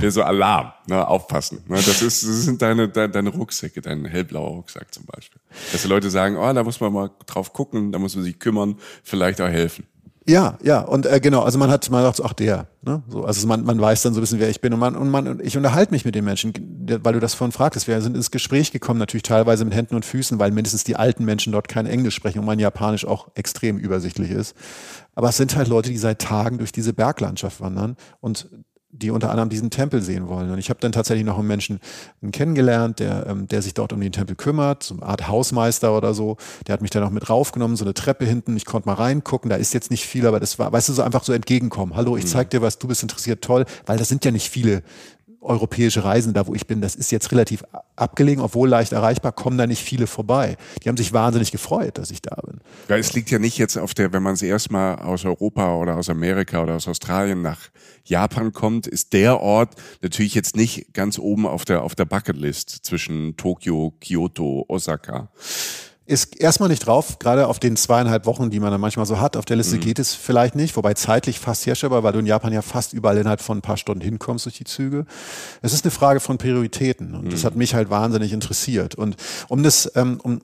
Ne? so Alarm, ne? aufpassen. Ne? Das, ist, das sind deine, deine, deine Rucksäcke, dein hellblauer Rucksack zum Beispiel. Dass die Leute sagen, oh, da muss man mal drauf gucken, da muss man sich kümmern, vielleicht auch helfen. Ja, ja, und äh, genau, also man hat, man sagt ach der, ne? So, also man, man weiß dann so ein bisschen, wer ich bin und man, und man, und ich unterhalte mich mit den Menschen, weil du das vorhin fragtest. Wir sind ins Gespräch gekommen, natürlich teilweise mit Händen und Füßen, weil mindestens die alten Menschen dort kein Englisch sprechen und mein Japanisch auch extrem übersichtlich ist. Aber es sind halt Leute, die seit Tagen durch diese Berglandschaft wandern und die unter anderem diesen Tempel sehen wollen. Und ich habe dann tatsächlich noch einen Menschen kennengelernt, der, ähm, der sich dort um den Tempel kümmert, so eine Art Hausmeister oder so. Der hat mich dann auch mit raufgenommen, so eine Treppe hinten. Ich konnte mal reingucken, da ist jetzt nicht viel, aber das war, weißt du, so einfach so entgegenkommen. Hallo, ich mhm. zeig dir was, du bist interessiert, toll, weil das sind ja nicht viele europäische Reisen, da wo ich bin, das ist jetzt relativ abgelegen, obwohl leicht erreichbar, kommen da nicht viele vorbei. Die haben sich wahnsinnig gefreut, dass ich da bin. Ja, es liegt ja nicht jetzt auf der, wenn man es erstmal aus Europa oder aus Amerika oder aus Australien nach Japan kommt, ist der Ort natürlich jetzt nicht ganz oben auf der, auf der Bucketlist zwischen Tokio, Kyoto, Osaka ist erstmal nicht drauf, gerade auf den zweieinhalb Wochen, die man dann manchmal so hat. Auf der Liste mhm. geht es vielleicht nicht, wobei zeitlich fast herstellbar, weil du in Japan ja fast überall innerhalb von ein paar Stunden hinkommst durch die Züge. Es ist eine Frage von Prioritäten und mhm. das hat mich halt wahnsinnig interessiert. Und um das, ähm, um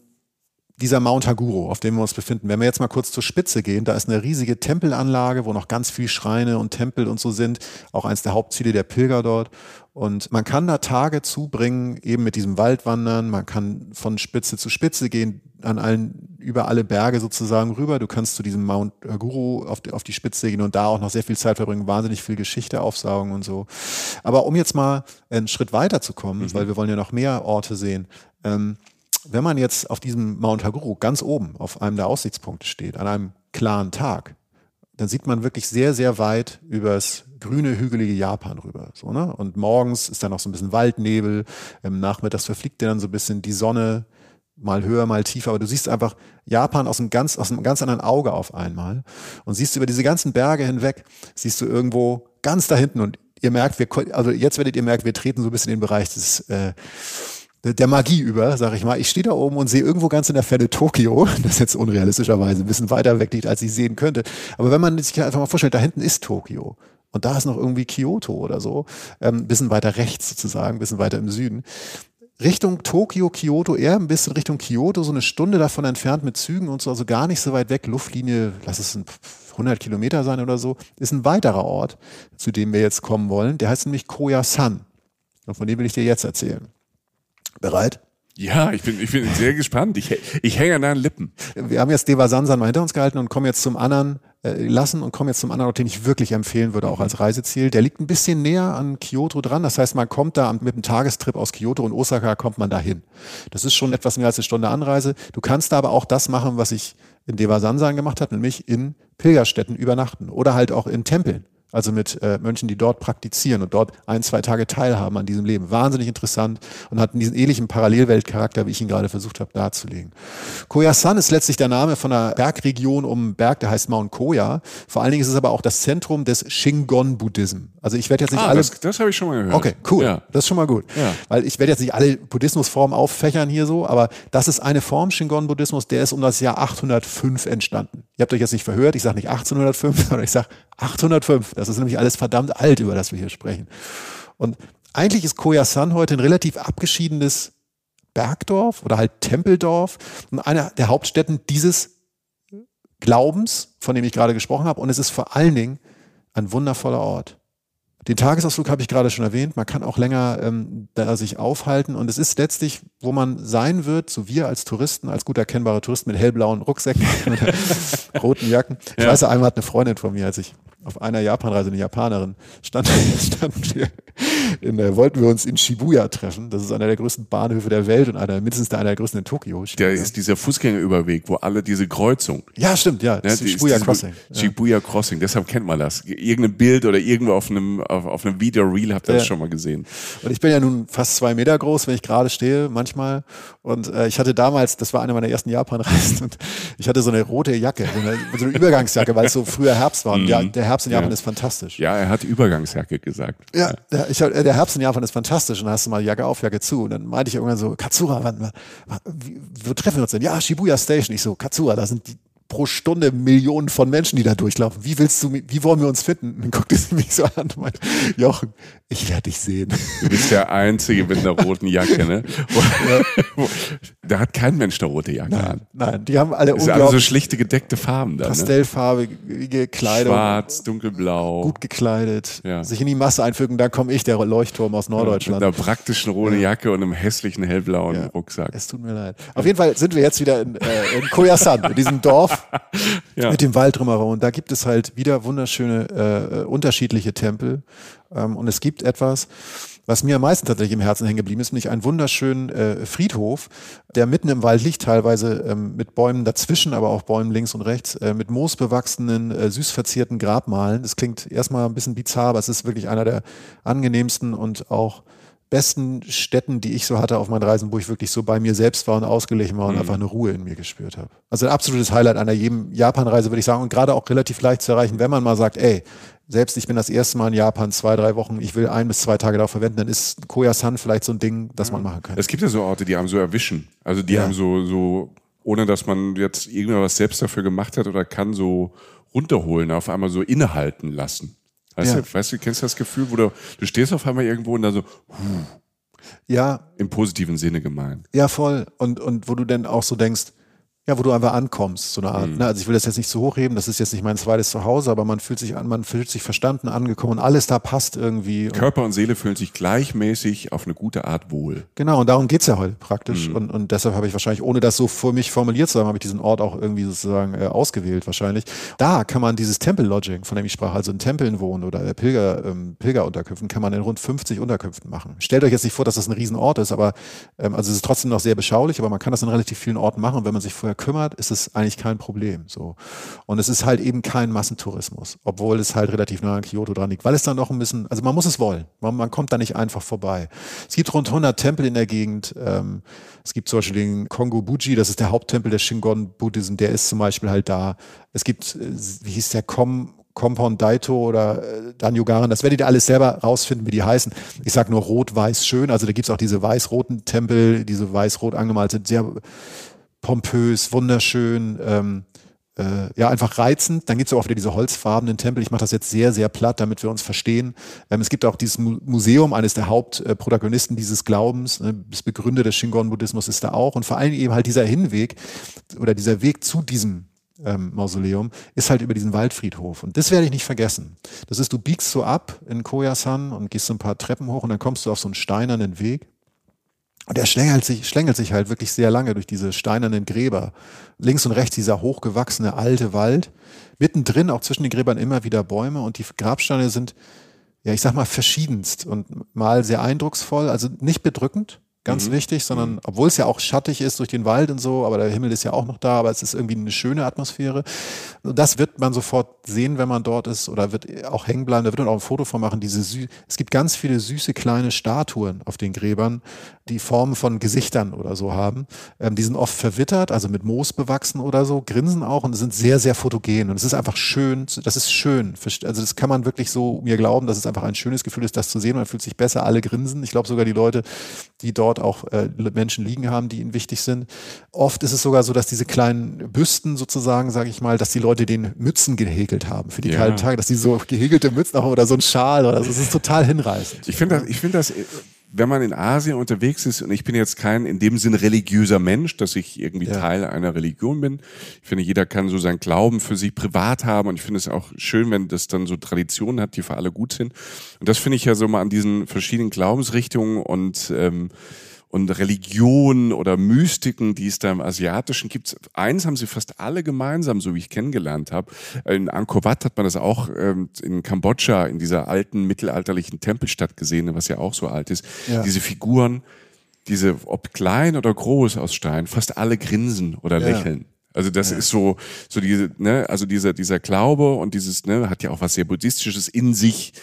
dieser Mount Haguro, auf dem wir uns befinden. Wenn wir jetzt mal kurz zur Spitze gehen, da ist eine riesige Tempelanlage, wo noch ganz viel Schreine und Tempel und so sind. Auch eins der Hauptziele der Pilger dort. Und man kann da Tage zubringen, eben mit diesem Waldwandern. Man kann von Spitze zu Spitze gehen, an allen, über alle Berge sozusagen rüber. Du kannst zu diesem Mount Guru auf die, auf die Spitze gehen und da auch noch sehr viel Zeit verbringen, wahnsinnig viel Geschichte aufsaugen und so. Aber um jetzt mal einen Schritt weiter zu kommen, mhm. weil wir wollen ja noch mehr Orte sehen, ähm, wenn man jetzt auf diesem Mount Haguru ganz oben auf einem der Aussichtspunkte steht, an einem klaren Tag, dann sieht man wirklich sehr, sehr weit übers grüne, hügelige Japan rüber. So, ne? Und morgens ist dann noch so ein bisschen Waldnebel, im Nachmittags verfliegt dir dann so ein bisschen die Sonne mal höher, mal tiefer, aber du siehst einfach Japan aus einem ganz, aus einem ganz anderen Auge auf einmal und siehst über diese ganzen Berge hinweg, siehst du irgendwo ganz da hinten und ihr merkt, wir, also jetzt werdet ihr merken, wir treten so ein bisschen in den Bereich des, äh, der Magie über, sag ich mal. Ich stehe da oben und sehe irgendwo ganz in der Ferne Tokio, das jetzt unrealistischerweise ein bisschen weiter weg liegt, als ich sehen könnte. Aber wenn man sich einfach mal vorstellt, da hinten ist Tokio. Und da ist noch irgendwie Kyoto oder so, ähm, bisschen weiter rechts sozusagen, bisschen weiter im Süden. Richtung Tokio, Kyoto, eher ein bisschen Richtung Kyoto, so eine Stunde davon entfernt mit Zügen und so, also gar nicht so weit weg. Luftlinie, lass es 100 Kilometer sein oder so, ist ein weiterer Ort, zu dem wir jetzt kommen wollen. Der heißt nämlich Koyasan. Und von dem will ich dir jetzt erzählen. Bereit? Ja, ich bin, ich bin sehr gespannt. Ich, ich hänge an deinen Lippen. Wir haben jetzt Deva Sansan mal hinter uns gehalten und kommen jetzt zum anderen, äh, lassen und kommen jetzt zum anderen Ort, den ich wirklich empfehlen würde, auch als Reiseziel. Der liegt ein bisschen näher an Kyoto dran. Das heißt, man kommt da mit einem Tagestrip aus Kyoto und Osaka kommt man dahin. Das ist schon etwas mehr als eine Stunde Anreise. Du kannst da aber auch das machen, was ich in Deva Sansan gemacht habe, nämlich in Pilgerstätten übernachten oder halt auch in Tempeln also mit äh, Mönchen, die dort praktizieren und dort ein, zwei Tage teilhaben an diesem Leben. Wahnsinnig interessant und hat diesen ähnlichen Parallelweltcharakter, wie ich ihn gerade versucht habe darzulegen. Koyasan ist letztlich der Name von einer Bergregion um einen Berg, der heißt Mount Koya. Vor allen Dingen ist es aber auch das Zentrum des Shingon-Buddhism. Also ich werde jetzt nicht ah, alle... Das, das habe ich schon mal gehört. Okay, cool. Ja. Das ist schon mal gut. Ja. Weil ich werde jetzt nicht alle Buddhismusformen auffächern hier so, aber das ist eine Form Shingon-Buddhismus, der ist um das Jahr 805 entstanden. Ihr habt euch jetzt nicht verhört, ich sage nicht 1805, sondern ich sage 805. Das ist nämlich alles verdammt alt, über das wir hier sprechen. Und eigentlich ist Koyasan heute ein relativ abgeschiedenes Bergdorf oder halt Tempeldorf und einer der Hauptstädten dieses Glaubens, von dem ich gerade gesprochen habe. Und es ist vor allen Dingen ein wundervoller Ort. Den Tagesausflug habe ich gerade schon erwähnt. Man kann auch länger ähm, da sich aufhalten. Und es ist letztlich, wo man sein wird, so wir als Touristen, als gut erkennbare Touristen mit hellblauen Rucksäcken und roten Jacken. Ich ja. weiß, einmal hat eine Freundin von mir, als ich auf einer Japanreise, eine Japanerin, stand, standen wir in, äh, wollten wir uns in Shibuya treffen. Das ist einer der größten Bahnhöfe der Welt und einer, mindestens einer der größten in Tokio. Shibuya. Der ist dieser Fußgängerüberweg, wo alle diese Kreuzung. Ja, stimmt, ja. Ja, ist Shibuya Crossing. Shibuya Crossing, deshalb kennt man das. Irgendein Bild oder irgendwo auf einem, auf, auf einem Video-Reel habt ihr ja. das schon mal gesehen. Und ich bin ja nun fast zwei Meter groß, wenn ich gerade stehe, manchmal. Und äh, ich hatte damals, das war eine meiner ersten Japan-Reisen, und ich hatte so eine rote Jacke, so eine, so eine Übergangsjacke, weil es so früher Herbst war. Und ja, der Herbst in Japan ja. ist fantastisch. Ja, er hat Übergangsjacke gesagt. Ja, ja. Ich, der Herbst in Japan ist fantastisch. Und dann hast du mal Jacke auf, Jacke zu. Und dann meinte ich irgendwann so, Katsura, wann, wann, wo treffen wir uns denn? Ja, Shibuya Station. Ich so, Katsura, da sind die, pro Stunde Millionen von Menschen, die da durchlaufen. Wie willst du, wie wollen wir uns finden? Dann guckte sie mich so an und meinte, Jochen, ich werde dich sehen. Du bist der Einzige mit einer roten Jacke, ne? da hat kein Mensch eine rote Jacke nein, an. Nein, die haben alle das unglaublich alle so schlichte gedeckte Farben da. Ne? Pastellfarbige Kleidung. Schwarz, dunkelblau. Gut gekleidet. Ja. Sich in die Masse einfügen, da komme ich, der Leuchtturm aus Norddeutschland. Ja, mit einer praktischen roten Jacke und einem hässlichen hellblauen ja. Rucksack. Es tut mir leid. Auf jeden Fall sind wir jetzt wieder in, äh, in Koyasan, in diesem Dorf ja. mit dem Wald drumherum. Und da gibt es halt wieder wunderschöne äh, unterschiedliche Tempel. Ähm, und es gibt etwas, was mir am meisten tatsächlich im Herzen hängen geblieben ist, nämlich einen wunderschönen äh, Friedhof, der mitten im Wald liegt, teilweise ähm, mit Bäumen dazwischen, aber auch Bäumen links und rechts, äh, mit moosbewachsenen, äh, süß verzierten Grabmalen. Das klingt erstmal ein bisschen bizarr, aber es ist wirklich einer der angenehmsten und auch besten Städten, die ich so hatte auf meinen Reisen, wo ich wirklich so bei mir selbst war und ausgeglichen war und mhm. einfach eine Ruhe in mir gespürt habe. Also ein absolutes Highlight einer jedem Japan-Reise, würde ich sagen, und gerade auch relativ leicht zu erreichen, wenn man mal sagt, ey, selbst ich bin das erste Mal in Japan, zwei, drei Wochen, ich will ein bis zwei Tage darauf verwenden, dann ist Koyasan vielleicht so ein Ding, das man machen kann. Es gibt ja so Orte, die haben so erwischen. Also die ja. haben so, so, ohne dass man jetzt irgendwas selbst dafür gemacht hat oder kann, so runterholen, auf einmal so innehalten lassen. Weißt, ja. du, weißt du, kennst du das Gefühl, wo du, du stehst auf einmal irgendwo und dann so, huh, ja. Im positiven Sinne gemeint. Ja, voll. Und, und wo du dann auch so denkst, ja, wo du einfach ankommst, so eine Art. Mhm. Ne? Also ich will das jetzt nicht zu hochheben, das ist jetzt nicht mein zweites Zuhause, aber man fühlt sich an, man fühlt sich verstanden, angekommen und alles da passt irgendwie. Körper und Seele fühlen sich gleichmäßig auf eine gute Art wohl. Genau, und darum geht's ja heute praktisch. Mhm. Und, und deshalb habe ich wahrscheinlich, ohne das so für mich formuliert zu haben, habe ich diesen Ort auch irgendwie sozusagen äh, ausgewählt wahrscheinlich. Da kann man dieses Tempel-Lodging, von dem ich sprach, also in Tempeln wohnen oder äh, Pilger, ähm, Pilgerunterkünften, kann man in rund 50 Unterkünften machen. Stellt euch jetzt nicht vor, dass das ein Riesenort ist, aber ähm, also es ist trotzdem noch sehr beschaulich, aber man kann das in relativ vielen Orten machen, wenn man sich vorher Besucher kümmert, ist es eigentlich kein Problem. So. Und es ist halt eben kein Massentourismus, obwohl es halt relativ nah an Kyoto dran liegt, weil es dann noch ein bisschen, also man muss es wollen. Man, man kommt da nicht einfach vorbei. Es gibt rund 100 Tempel in der Gegend. Ähm, es gibt zum Beispiel den Kongo Buji, das ist der Haupttempel der Shingon Buddhism, der ist zum Beispiel halt da. Es gibt, äh, wie hieß der, Kom, Compound Daito oder äh, Danyogaran, das werdet ihr alles selber rausfinden, wie die heißen. Ich sag nur rot, weiß, schön. Also da gibt's auch diese weiß-roten Tempel, diese weiß-rot angemalte, sehr pompös, wunderschön, ähm, äh, ja, einfach reizend. Dann gibt's auch wieder diese holzfarbenen Tempel. Ich mache das jetzt sehr, sehr platt, damit wir uns verstehen. Ähm, es gibt auch dieses Museum, eines der Hauptprotagonisten dieses Glaubens, ne, das Begründer des Shingon-Buddhismus ist da auch. Und vor allem eben halt dieser Hinweg oder dieser Weg zu diesem ähm, Mausoleum, ist halt über diesen Waldfriedhof. Und das werde ich nicht vergessen. Das ist, du biegst so ab in Koyasan und gehst so ein paar Treppen hoch und dann kommst du auf so einen steinernen Weg. Und der schlängelt sich, schlängelt sich halt wirklich sehr lange durch diese steinernen Gräber. Links und rechts dieser hochgewachsene alte Wald. Mittendrin, auch zwischen den Gräbern, immer wieder Bäume. Und die Grabsteine sind, ja, ich sag mal, verschiedenst und mal sehr eindrucksvoll, also nicht bedrückend, ganz mhm. wichtig, sondern mhm. obwohl es ja auch schattig ist durch den Wald und so, aber der Himmel ist ja auch noch da, aber es ist irgendwie eine schöne Atmosphäre. Das wird man sofort sehen, wenn man dort ist oder wird auch hängen bleiben. Da wird man auch ein Foto von machen. Diese Sü es gibt ganz viele süße kleine Statuen auf den Gräbern, die Formen von Gesichtern oder so haben. Ähm, die sind oft verwittert, also mit Moos bewachsen oder so, grinsen auch und sind sehr, sehr fotogen. Und es ist einfach schön, das ist schön. Also das kann man wirklich so mir glauben, dass es einfach ein schönes Gefühl ist, das zu sehen. Man fühlt sich besser, alle grinsen. Ich glaube sogar die Leute, die dort auch äh, Menschen liegen haben, die ihnen wichtig sind. Oft ist es sogar so, dass diese kleinen Büsten sozusagen, sage ich mal, dass die Leute den Mützen gehäkelt haben für die ja. kalten Tage, dass die so gehäkelte Mützen haben oder so ein Schal oder so. Das ist total hinreißend. Ich finde das, ich finde das wenn man in Asien unterwegs ist, und ich bin jetzt kein in dem Sinn religiöser Mensch, dass ich irgendwie ja. Teil einer Religion bin. Ich finde, jeder kann so seinen Glauben für sich privat haben und ich finde es auch schön, wenn das dann so Traditionen hat, die für alle gut sind. Und das finde ich ja so mal an diesen verschiedenen Glaubensrichtungen und ähm, und Religionen oder Mystiken, die es da im Asiatischen gibt. Eins haben sie fast alle gemeinsam, so wie ich kennengelernt habe. In Angkor Wat hat man das auch ähm, in Kambodscha, in dieser alten mittelalterlichen Tempelstadt gesehen, was ja auch so alt ist. Ja. Diese Figuren, diese, ob klein oder groß aus Stein, fast alle grinsen oder ja. lächeln. Also das ja. ist so, so diese, ne, also dieser, dieser Glaube und dieses, ne, hat ja auch was sehr Buddhistisches in sich,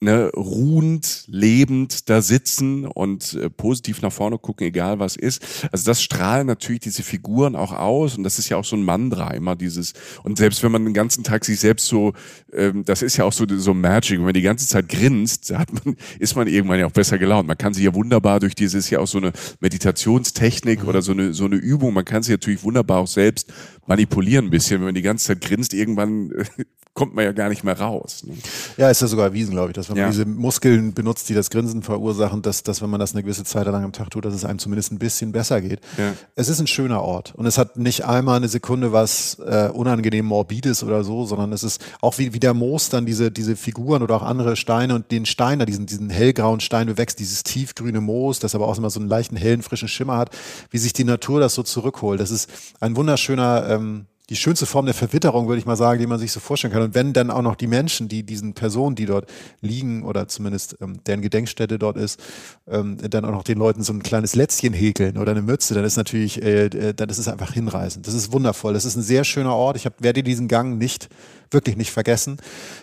ne, ruhend, lebend da sitzen und äh, positiv nach vorne gucken, egal was ist. Also das strahlen natürlich diese Figuren auch aus und das ist ja auch so ein Mandra, immer dieses. Und selbst wenn man den ganzen Tag sich selbst so, ähm, das ist ja auch so, so Magic, wenn man die ganze Zeit grinst, hat man, ist man irgendwann ja auch besser gelaunt. Man kann sich ja wunderbar durch dieses ja auch so eine Meditationstechnik mhm. oder so eine, so eine Übung, man kann sich natürlich wunderbar auch selbst manipulieren ein bisschen. Wenn man die ganze Zeit grinst, irgendwann kommt man ja gar nicht mehr raus. Ne? Ja, ist ja sogar erwiesen, glaube ich, dass wenn man diese Muskeln benutzt, die das Grinsen verursachen, dass, dass wenn man das eine gewisse Zeit lang am Tag tut, dass es einem zumindest ein bisschen besser geht. Ja. Es ist ein schöner Ort und es hat nicht einmal eine Sekunde was äh, unangenehm morbides oder so, sondern es ist auch wie, wie der Moos dann diese, diese Figuren oder auch andere Steine und den Stein, da diesen, diesen hellgrauen Stein bewächst, dieses tiefgrüne Moos, das aber auch immer so einen leichten hellen, frischen Schimmer hat, wie sich die Natur das so zurückholt. Das ist ein wunderschöner ähm, die schönste Form der Verwitterung, würde ich mal sagen, die man sich so vorstellen kann. Und wenn dann auch noch die Menschen, die diesen Personen, die dort liegen oder zumindest ähm, deren Gedenkstätte dort ist, ähm, dann auch noch den Leuten so ein kleines Lätzchen häkeln oder eine Mütze, dann ist natürlich, äh, dann ist es einfach hinreißend. Das ist wundervoll. Das ist ein sehr schöner Ort. Ich werde diesen Gang nicht wirklich nicht vergessen,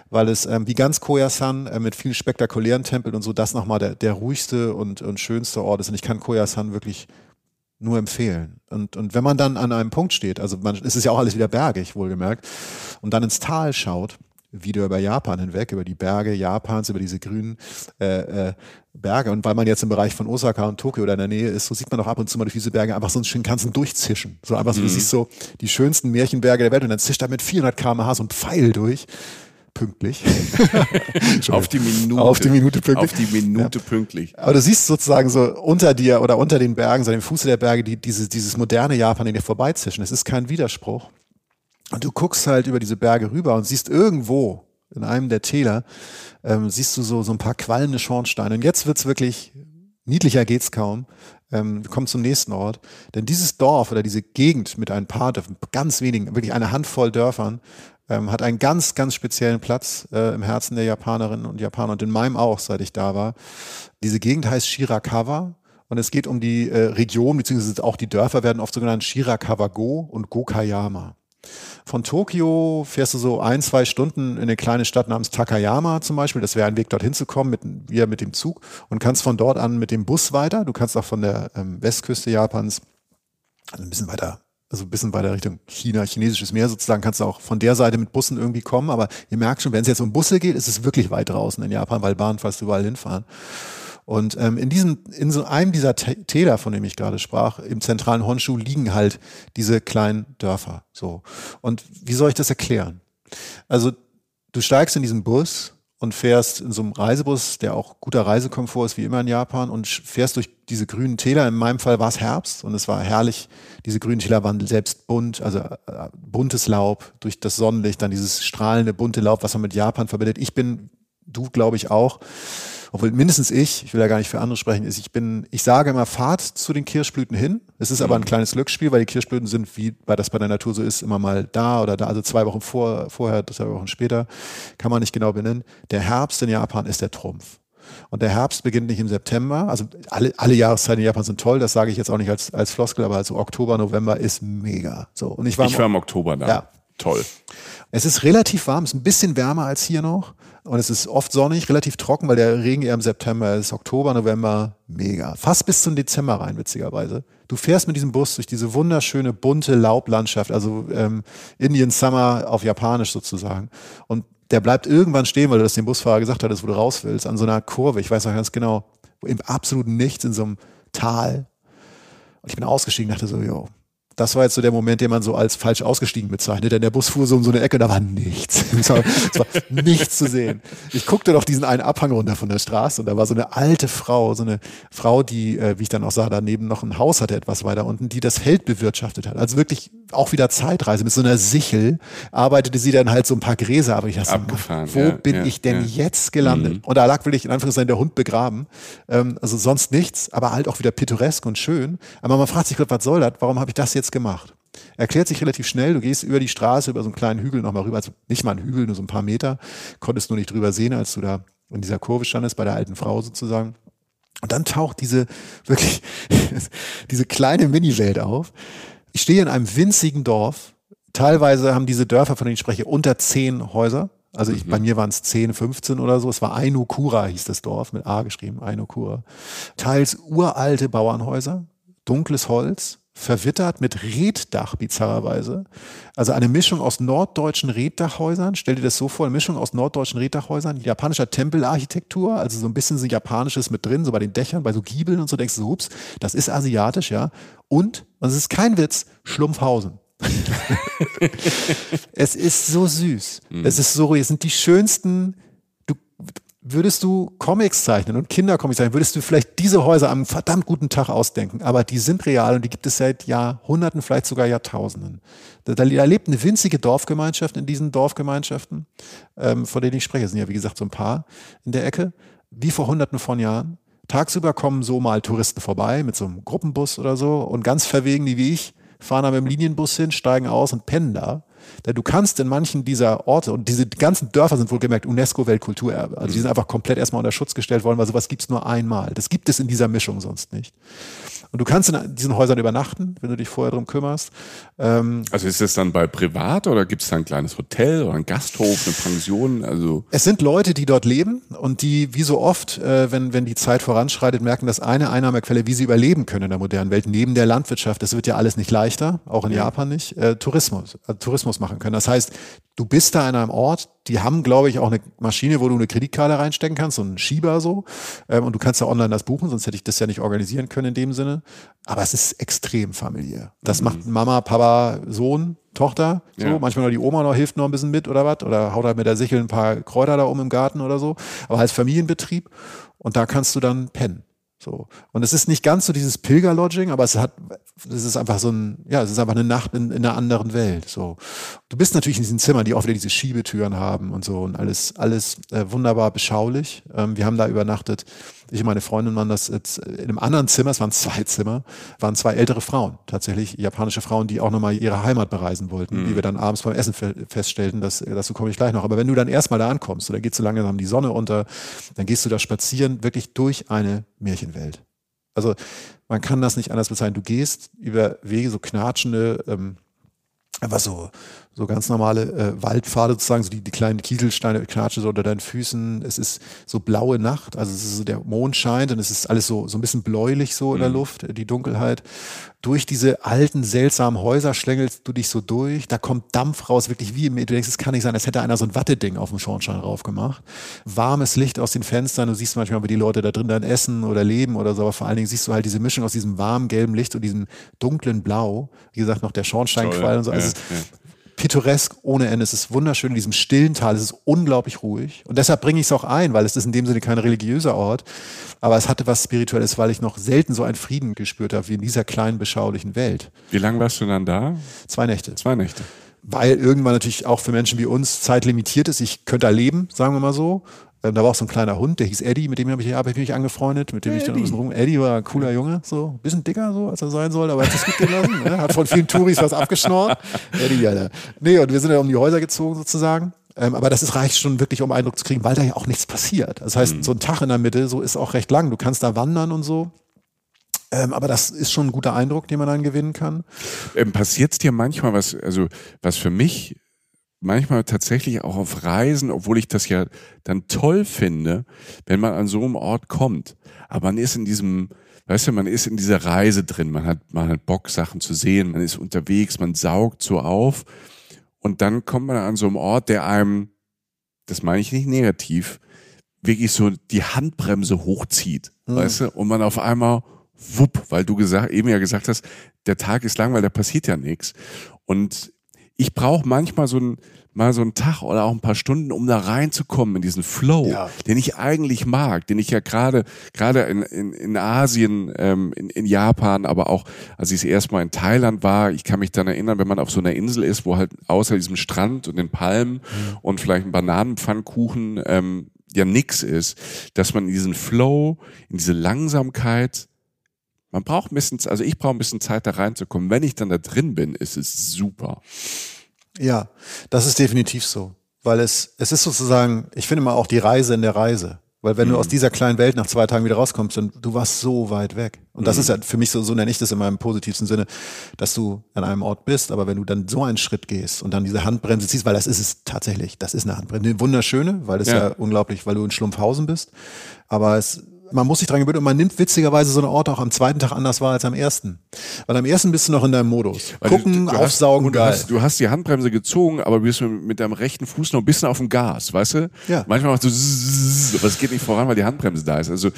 weil es ähm, wie ganz Koyasan äh, mit vielen spektakulären Tempeln und so das nochmal der, der ruhigste und, und schönste Ort ist. Und ich kann Koyasan wirklich nur empfehlen. Und, und wenn man dann an einem Punkt steht, also man, es ist ja auch alles wieder bergig, wohlgemerkt, und dann ins Tal schaut, wieder über Japan hinweg, über die Berge Japans, über diese grünen äh, äh, Berge. Und weil man jetzt im Bereich von Osaka und Tokio oder in der Nähe ist, so sieht man auch ab und zu mal durch diese Berge einfach so einen schönen ganzen durchzischen. So einfach so, mhm. du siehst so die schönsten Märchenberge der Welt und dann zischt da mit 400 km/h so ein Pfeil durch pünktlich. auf die Minute. Auf die Minute pünktlich. Auf die Minute ja. pünktlich. Aber du siehst sozusagen so unter dir oder unter den Bergen, so dem Fuße der Berge, die, dieses, dieses moderne Japan in dir vorbeizischen. Es ist kein Widerspruch. Und du guckst halt über diese Berge rüber und siehst irgendwo in einem der Täler, ähm, siehst du so, so ein paar qualmende Schornsteine. Und jetzt wird's wirklich, niedlicher geht's kaum. Ähm, wir kommen zum nächsten Ort. Denn dieses Dorf oder diese Gegend mit ein paar Dörfern, ganz wenigen, wirklich eine Handvoll Dörfern, ähm, hat einen ganz, ganz speziellen Platz äh, im Herzen der Japanerinnen und Japaner und in meinem auch, seit ich da war. Diese Gegend heißt Shirakawa Und es geht um die äh, Region, beziehungsweise auch die Dörfer werden oft so genannt Shirakawa-go und Gokayama. Von Tokio fährst du so ein, zwei Stunden in eine kleine Stadt namens Takayama zum Beispiel. Das wäre ein Weg, dorthin zu kommen, mit, wieder mit dem Zug. Und kannst von dort an mit dem Bus weiter. Du kannst auch von der ähm, Westküste Japans, also ein bisschen weiter, also ein bisschen weiter Richtung China, chinesisches Meer sozusagen, kannst du auch von der Seite mit Bussen irgendwie kommen. Aber ihr merkt schon, wenn es jetzt um Busse geht, ist es wirklich weit draußen in Japan, weil Bahn fast überall hinfahren. Und ähm, in diesem, in so einem dieser Täler, von dem ich gerade sprach, im zentralen Honshu liegen halt diese kleinen Dörfer. So. Und wie soll ich das erklären? Also du steigst in diesen Bus und fährst in so einem Reisebus, der auch guter Reisekomfort ist, wie immer in Japan, und fährst durch diese grünen Täler. In meinem Fall war es Herbst und es war herrlich. Diese grünen Täler waren selbst bunt, also äh, buntes Laub durch das Sonnenlicht, dann dieses strahlende bunte Laub, was man mit Japan verbindet. Ich bin, du glaube ich auch, obwohl mindestens ich, ich will ja gar nicht für andere sprechen, ist, ich bin, ich sage immer, fahrt zu den Kirschblüten hin. Es ist mhm. aber ein mhm. kleines Glücksspiel, weil die Kirschblüten sind, wie bei das bei der Natur so ist, immer mal da oder da, also zwei Wochen vor, vorher, zwei Wochen später, kann man nicht genau benennen. Der Herbst in Japan ist der Trumpf. Und der Herbst beginnt nicht im September. Also alle, alle Jahreszeiten in Japan sind toll. Das sage ich jetzt auch nicht als, als Floskel, aber also Oktober, November ist mega. So. Und ich war, ich war im Oktober da. Ja. Toll. Es ist relativ warm, es ist ein bisschen wärmer als hier noch. Und es ist oft sonnig, relativ trocken, weil der Regen eher im September ist. Oktober, November, mega. Fast bis zum Dezember rein, witzigerweise. Du fährst mit diesem Bus durch diese wunderschöne, bunte Laublandschaft, also ähm, Indian Summer auf Japanisch sozusagen. Und der bleibt irgendwann stehen, weil du das dem Busfahrer gesagt hattest, wo du raus willst, an so einer Kurve. Ich weiß noch ganz genau, im absoluten Nichts, in so einem Tal. Und ich bin ausgestiegen, dachte so, jo, das war jetzt so der Moment, den man so als falsch ausgestiegen bezeichnet. Denn der Bus fuhr so um so eine Ecke, da war nichts. es, war, es war nichts zu sehen. Ich guckte doch diesen einen Abhang runter von der Straße und da war so eine alte Frau, so eine Frau, die, äh, wie ich dann auch sah, daneben noch ein Haus hatte, etwas weiter unten, die das Feld bewirtschaftet hat. Also wirklich auch wieder Zeitreise. Mit so einer Sichel arbeitete sie dann halt so ein paar Gräser Aber Ich dachte, Abgefahren, wo ja, bin ja, ich denn ja. jetzt gelandet? Mhm. Und da lag wirklich in Anführungszeichen der Hund begraben. Ähm, also sonst nichts, aber halt auch wieder pittoresk und schön. Aber man fragt sich, was soll das? Warum habe ich das jetzt jetzt gemacht. Erklärt sich relativ schnell, du gehst über die Straße, über so einen kleinen Hügel nochmal rüber, also nicht mal ein Hügel, nur so ein paar Meter, konntest nur nicht drüber sehen, als du da in dieser Kurve standest, bei der alten Frau sozusagen. Und dann taucht diese wirklich, diese kleine Mini-Welt auf. Ich stehe in einem winzigen Dorf. Teilweise haben diese Dörfer, von denen ich spreche, unter zehn Häuser. Also ich, mhm. bei mir waren es 10, 15 oder so. Es war Ainokura, hieß das Dorf, mit A geschrieben, Ainokura. Teils uralte Bauernhäuser, dunkles Holz, verwittert mit Reddach bizarrerweise. Also eine Mischung aus norddeutschen Reddachhäusern. Stell dir das so vor, eine Mischung aus norddeutschen Reddachhäusern, japanischer Tempelarchitektur, also so ein bisschen so japanisches mit drin, so bei den Dächern, bei so Giebeln und so denkst du, ups, das ist asiatisch, ja. Und, und es ist kein Witz, Schlumpfhausen. es ist so süß. Mhm. Es ist so, es sind die schönsten würdest du Comics zeichnen und Kindercomics zeichnen, würdest du vielleicht diese Häuser am verdammt guten Tag ausdenken. Aber die sind real und die gibt es seit Jahrhunderten, vielleicht sogar Jahrtausenden. Da, da lebt eine winzige Dorfgemeinschaft in diesen Dorfgemeinschaften, ähm, von denen ich spreche. Es sind ja, wie gesagt, so ein paar in der Ecke, wie vor hunderten von Jahren. Tagsüber kommen so mal Touristen vorbei mit so einem Gruppenbus oder so und ganz verwegen, die wie ich, fahren da mit dem Linienbus hin, steigen aus und pennen da. Denn du kannst in manchen dieser Orte, und diese ganzen Dörfer sind wohlgemerkt UNESCO-Weltkulturerbe, also die sind einfach komplett erstmal unter Schutz gestellt worden, weil sowas gibt's nur einmal. Das gibt es in dieser Mischung sonst nicht. Und du kannst in diesen Häusern übernachten, wenn du dich vorher drum kümmerst. Ähm, also ist es dann bei privat oder gibt es da ein kleines Hotel oder ein Gasthof, eine Pension? Also es sind Leute, die dort leben und die, wie so oft, äh, wenn, wenn die Zeit voranschreitet, merken, dass eine Einnahmequelle, wie sie überleben können in der modernen Welt, neben der Landwirtschaft, das wird ja alles nicht leichter, auch in ja. Japan nicht, äh, Tourismus, äh, Tourismus machen können. Das heißt, du bist da an einem Ort, die haben, glaube ich, auch eine Maschine, wo du eine Kreditkarte reinstecken kannst, so einen Schieber so. Ähm, und du kannst ja online das buchen, sonst hätte ich das ja nicht organisieren können in dem Sinne. Aber es ist extrem familiär. Das mhm. macht Mama, Papa, Sohn, Tochter. So, ja. manchmal noch die Oma noch hilft noch ein bisschen mit oder was. Oder haut halt mit der Sichel ein paar Kräuter da um im Garten oder so. Aber als Familienbetrieb. Und da kannst du dann pennen. So. Und es ist nicht ganz so dieses Pilgerlodging, aber es hat, es ist einfach so ein, ja, es ist einfach eine Nacht in, in einer anderen Welt. So. Du bist natürlich in diesen Zimmern, die auch wieder diese Schiebetüren haben und so und alles, alles äh, wunderbar beschaulich. Ähm, wir haben da übernachtet ich und meine Freundin waren das jetzt in einem anderen Zimmer, es waren zwei Zimmer, waren zwei ältere Frauen, tatsächlich japanische Frauen, die auch nochmal ihre Heimat bereisen wollten, mhm. wie wir dann abends beim Essen feststellten, dass, dazu komme ich gleich noch. Aber wenn du dann erstmal da ankommst, oder geht so langsam die Sonne unter, dann gehst du da spazieren, wirklich durch eine Märchenwelt. Also man kann das nicht anders bezeichnen. Du gehst über Wege, so knatschende, ähm, einfach so, so ganz normale äh, Waldpfade sozusagen, so die, die kleinen Kieselsteine knatschen so unter deinen Füßen. Es ist so blaue Nacht, also es ist so der Mond scheint und es ist alles so, so ein bisschen bläulich so in der mhm. Luft, die Dunkelheit. Durch diese alten, seltsamen Häuser schlängelst du dich so durch. Da kommt Dampf raus, wirklich wie im, du denkst, es kann nicht sein, als hätte einer so ein Watteding auf dem Schornstein drauf gemacht. Warmes Licht aus den Fenstern, du siehst manchmal, wie die Leute da drin dann essen oder leben oder so, aber vor allen Dingen siehst du halt diese Mischung aus diesem warmen gelben Licht und diesem dunklen Blau. Wie gesagt, noch der Schornsteinqualm und so. Also ja, ja pittoresk ohne Ende. Es ist wunderschön in diesem stillen Tal. Es ist unglaublich ruhig. Und deshalb bringe ich es auch ein, weil es ist in dem Sinne kein religiöser Ort. Aber es hatte was Spirituelles, weil ich noch selten so einen Frieden gespürt habe wie in dieser kleinen, beschaulichen Welt. Wie lange warst du dann da? Zwei Nächte. Zwei Nächte. Weil irgendwann natürlich auch für Menschen wie uns Zeit limitiert ist. Ich könnte da leben, sagen wir mal so. Ähm, da war auch so ein kleiner Hund, der hieß Eddie, mit dem habe ich, hab ich mich angefreundet, mit dem Eddie. ich dann ein bisschen rum. Eddie war ein cooler Junge, so ein bisschen dicker so, als er sein soll, aber hat es gut gelassen. ne? Hat von vielen Touris was abgeschnorrt. Eddie, Alter. Nee, und wir sind ja um die Häuser gezogen sozusagen. Ähm, aber das ist, reicht schon wirklich, um Eindruck zu kriegen, weil da ja auch nichts passiert. Das heißt, mhm. so ein Tag in der Mitte, so ist auch recht lang. Du kannst da wandern und so. Ähm, aber das ist schon ein guter Eindruck, den man dann gewinnen kann. Ähm, Passiert es dir manchmal was, also was für mich manchmal tatsächlich auch auf Reisen, obwohl ich das ja dann toll finde, wenn man an so einem Ort kommt. Aber man ist in diesem, weißt du, man ist in dieser Reise drin, man hat, man hat Bock, Sachen zu sehen, man ist unterwegs, man saugt so auf. Und dann kommt man an so einem Ort, der einem, das meine ich nicht negativ, wirklich so die Handbremse hochzieht, mhm. weißt du, und man auf einmal, wupp, weil du gesagt, eben ja gesagt hast, der Tag ist lang, weil da passiert ja nichts. Und ich brauche manchmal so ein, mal so einen Tag oder auch ein paar Stunden, um da reinzukommen in diesen Flow, ja. den ich eigentlich mag, den ich ja gerade gerade in, in, in Asien, ähm, in, in Japan, aber auch als ich es erstmal in Thailand war, ich kann mich dann erinnern, wenn man auf so einer Insel ist, wo halt außer diesem Strand und den Palmen mhm. und vielleicht ein Bananenpfannkuchen ähm, ja nix ist, dass man in diesen Flow, in diese Langsamkeit man braucht ein bisschen, also ich brauche ein bisschen Zeit da reinzukommen. Wenn ich dann da drin bin, ist es super. Ja, das ist definitiv so. Weil es, es ist sozusagen, ich finde mal auch die Reise in der Reise. Weil wenn mhm. du aus dieser kleinen Welt nach zwei Tagen wieder rauskommst, dann du warst so weit weg. Und das mhm. ist ja für mich so, so nenne ich das in meinem positivsten Sinne, dass du an einem Ort bist, aber wenn du dann so einen Schritt gehst und dann diese Handbremse ziehst, weil das ist es tatsächlich, das ist eine Handbremse, eine wunderschöne, weil das ja. ja unglaublich, weil du in Schlumpfhausen bist. Aber es man muss sich dran gewöhnen und man nimmt witzigerweise so einen Ort auch am zweiten Tag anders wahr als am ersten. Weil am ersten bist du noch in deinem Modus. Weil Gucken, du, du aufsaugen, hast, geil. Du hast, du hast, die Handbremse gezogen, aber du bist mit deinem rechten Fuß noch ein bisschen auf dem Gas, weißt du? Ja. Manchmal machst du, aber es geht nicht voran, weil die Handbremse da ist. Also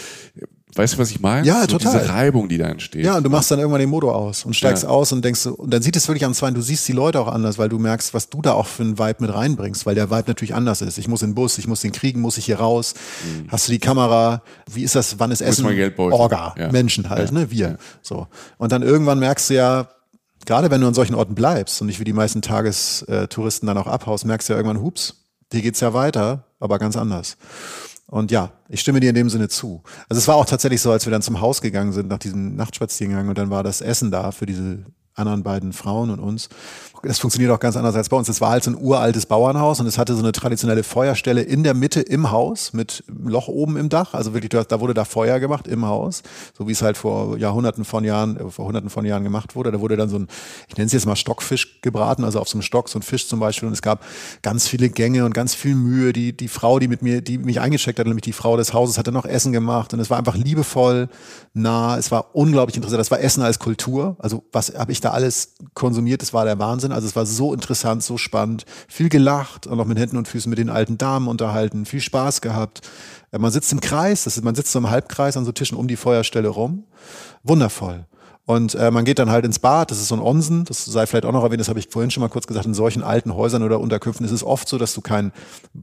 Weißt du, was ich meine? Ja, so total. Diese Reibung, die da entsteht. Ja, und du machst dann irgendwann den Motor aus und steigst ja. aus und denkst, und dann sieht es wirklich am zweiten, du siehst die Leute auch anders, weil du merkst, was du da auch für einen Vibe mit reinbringst, weil der Vibe natürlich anders ist. Ich muss in den Bus, ich muss den kriegen, muss ich hier raus. Mhm. Hast du die Kamera? Wie ist das? Wann ist Essen? Orga. Ja. Menschen halt, ja. ne? Wir. So. Und dann irgendwann merkst du ja, gerade wenn du an solchen Orten bleibst und nicht wie die meisten Tagestouristen dann auch abhaust, merkst du ja irgendwann, hups, hier geht's ja weiter, aber ganz anders. Und ja, ich stimme dir in dem Sinne zu. Also es war auch tatsächlich so, als wir dann zum Haus gegangen sind nach diesem Nachtspaziergang und dann war das Essen da für diese anderen beiden Frauen und uns. Es funktioniert auch ganz anders als bei uns. Es war halt so ein uraltes Bauernhaus und es hatte so eine traditionelle Feuerstelle in der Mitte im Haus mit Loch oben im Dach. Also wirklich, da wurde da Feuer gemacht im Haus, so wie es halt vor Jahrhunderten von Jahren, äh, vor Hunderten von Jahren gemacht wurde. Da wurde dann so ein, ich nenne es jetzt mal Stockfisch gebraten, also auf so einem Stock so ein Fisch zum Beispiel. Und es gab ganz viele Gänge und ganz viel Mühe. Die, die Frau, die mit mir, die mich eingecheckt hat, nämlich die Frau des Hauses, hatte noch Essen gemacht und es war einfach liebevoll, nah. Es war unglaublich interessant. Das war Essen als Kultur. Also was habe ich da alles konsumiert? Das war der Wahnsinn. Also es war so interessant, so spannend, viel gelacht und auch mit Händen und Füßen mit den alten Damen unterhalten, viel Spaß gehabt. Äh, man sitzt im Kreis, das ist, man sitzt so im Halbkreis an so Tischen um die Feuerstelle rum. Wundervoll. Und äh, man geht dann halt ins Bad, das ist so ein Onsen, das sei vielleicht auch noch erwähnt, das habe ich vorhin schon mal kurz gesagt, in solchen alten Häusern oder Unterkünften ist es oft so, dass du kein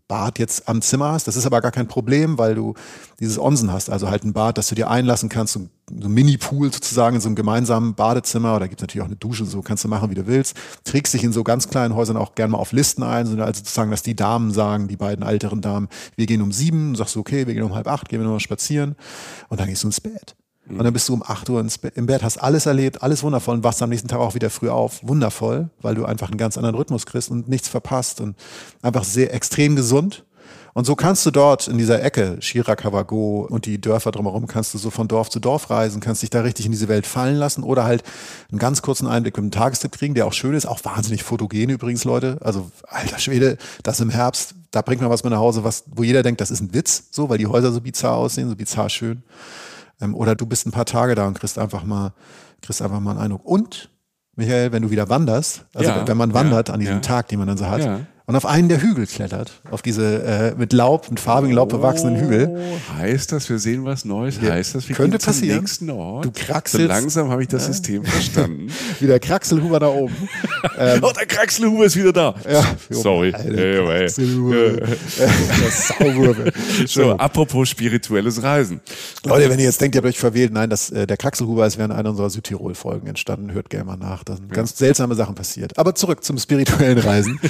Bad jetzt am Zimmer hast. Das ist aber gar kein Problem, weil du dieses Onsen hast, also halt ein Bad, das du dir einlassen kannst, so, so ein Mini-Pool sozusagen in so einem gemeinsamen Badezimmer oder gibt natürlich auch eine Dusche, so kannst du machen, wie du willst. Trägst dich in so ganz kleinen Häusern auch gerne mal auf Listen ein, also sozusagen, dass die Damen sagen, die beiden älteren Damen, wir gehen um sieben, sagst du, okay, wir gehen um halb acht, gehen wir nochmal spazieren und dann gehst du ins Bett. Und dann bist du um 8 Uhr im Bett, hast alles erlebt, alles wundervoll und wachst am nächsten Tag auch wieder früh auf. Wundervoll, weil du einfach einen ganz anderen Rhythmus kriegst und nichts verpasst und einfach sehr extrem gesund. Und so kannst du dort in dieser Ecke, Shirakawago und die Dörfer drumherum, kannst du so von Dorf zu Dorf reisen, kannst dich da richtig in diese Welt fallen lassen oder halt einen ganz kurzen Einblick mit einem Tagestrip kriegen, der auch schön ist, auch wahnsinnig fotogen übrigens, Leute. Also, alter Schwede, das im Herbst, da bringt man was mit nach Hause, was, wo jeder denkt, das ist ein Witz, so, weil die Häuser so bizarr aussehen, so bizarr schön. Ähm, oder du bist ein paar Tage da und kriegst einfach mal, kriegst einfach mal einen Eindruck. Und, Michael, wenn du wieder wanderst, also Ja, wenn man wandert ja, an diesem. Tag, den man dann so hat. Und auf einen der Hügel klettert, auf diese äh, mit Laub, mit farbigem Laub bewachsenen Hügel. Oh, heißt das, wir sehen was Neues? Ja, heißt das, wir könnte gehen zum passieren. nächsten Ort? Du kraxelst. So langsam habe ich das System verstanden. Wieder Kraxelhuber da oben. Ähm, oh, der Kraxelhuber ist wieder da. ja, Sorry. Anyway. Der. So, apropos spirituelles Reisen. Leute, wenn ihr jetzt denkt, ihr habt euch verwählt, nein, das, äh, der Kraxelhuber ist während einer unserer Südtirol-Folgen entstanden. Hört gerne mal nach. Da sind ganz seltsame Sachen passiert. Aber zurück zum spirituellen Reisen.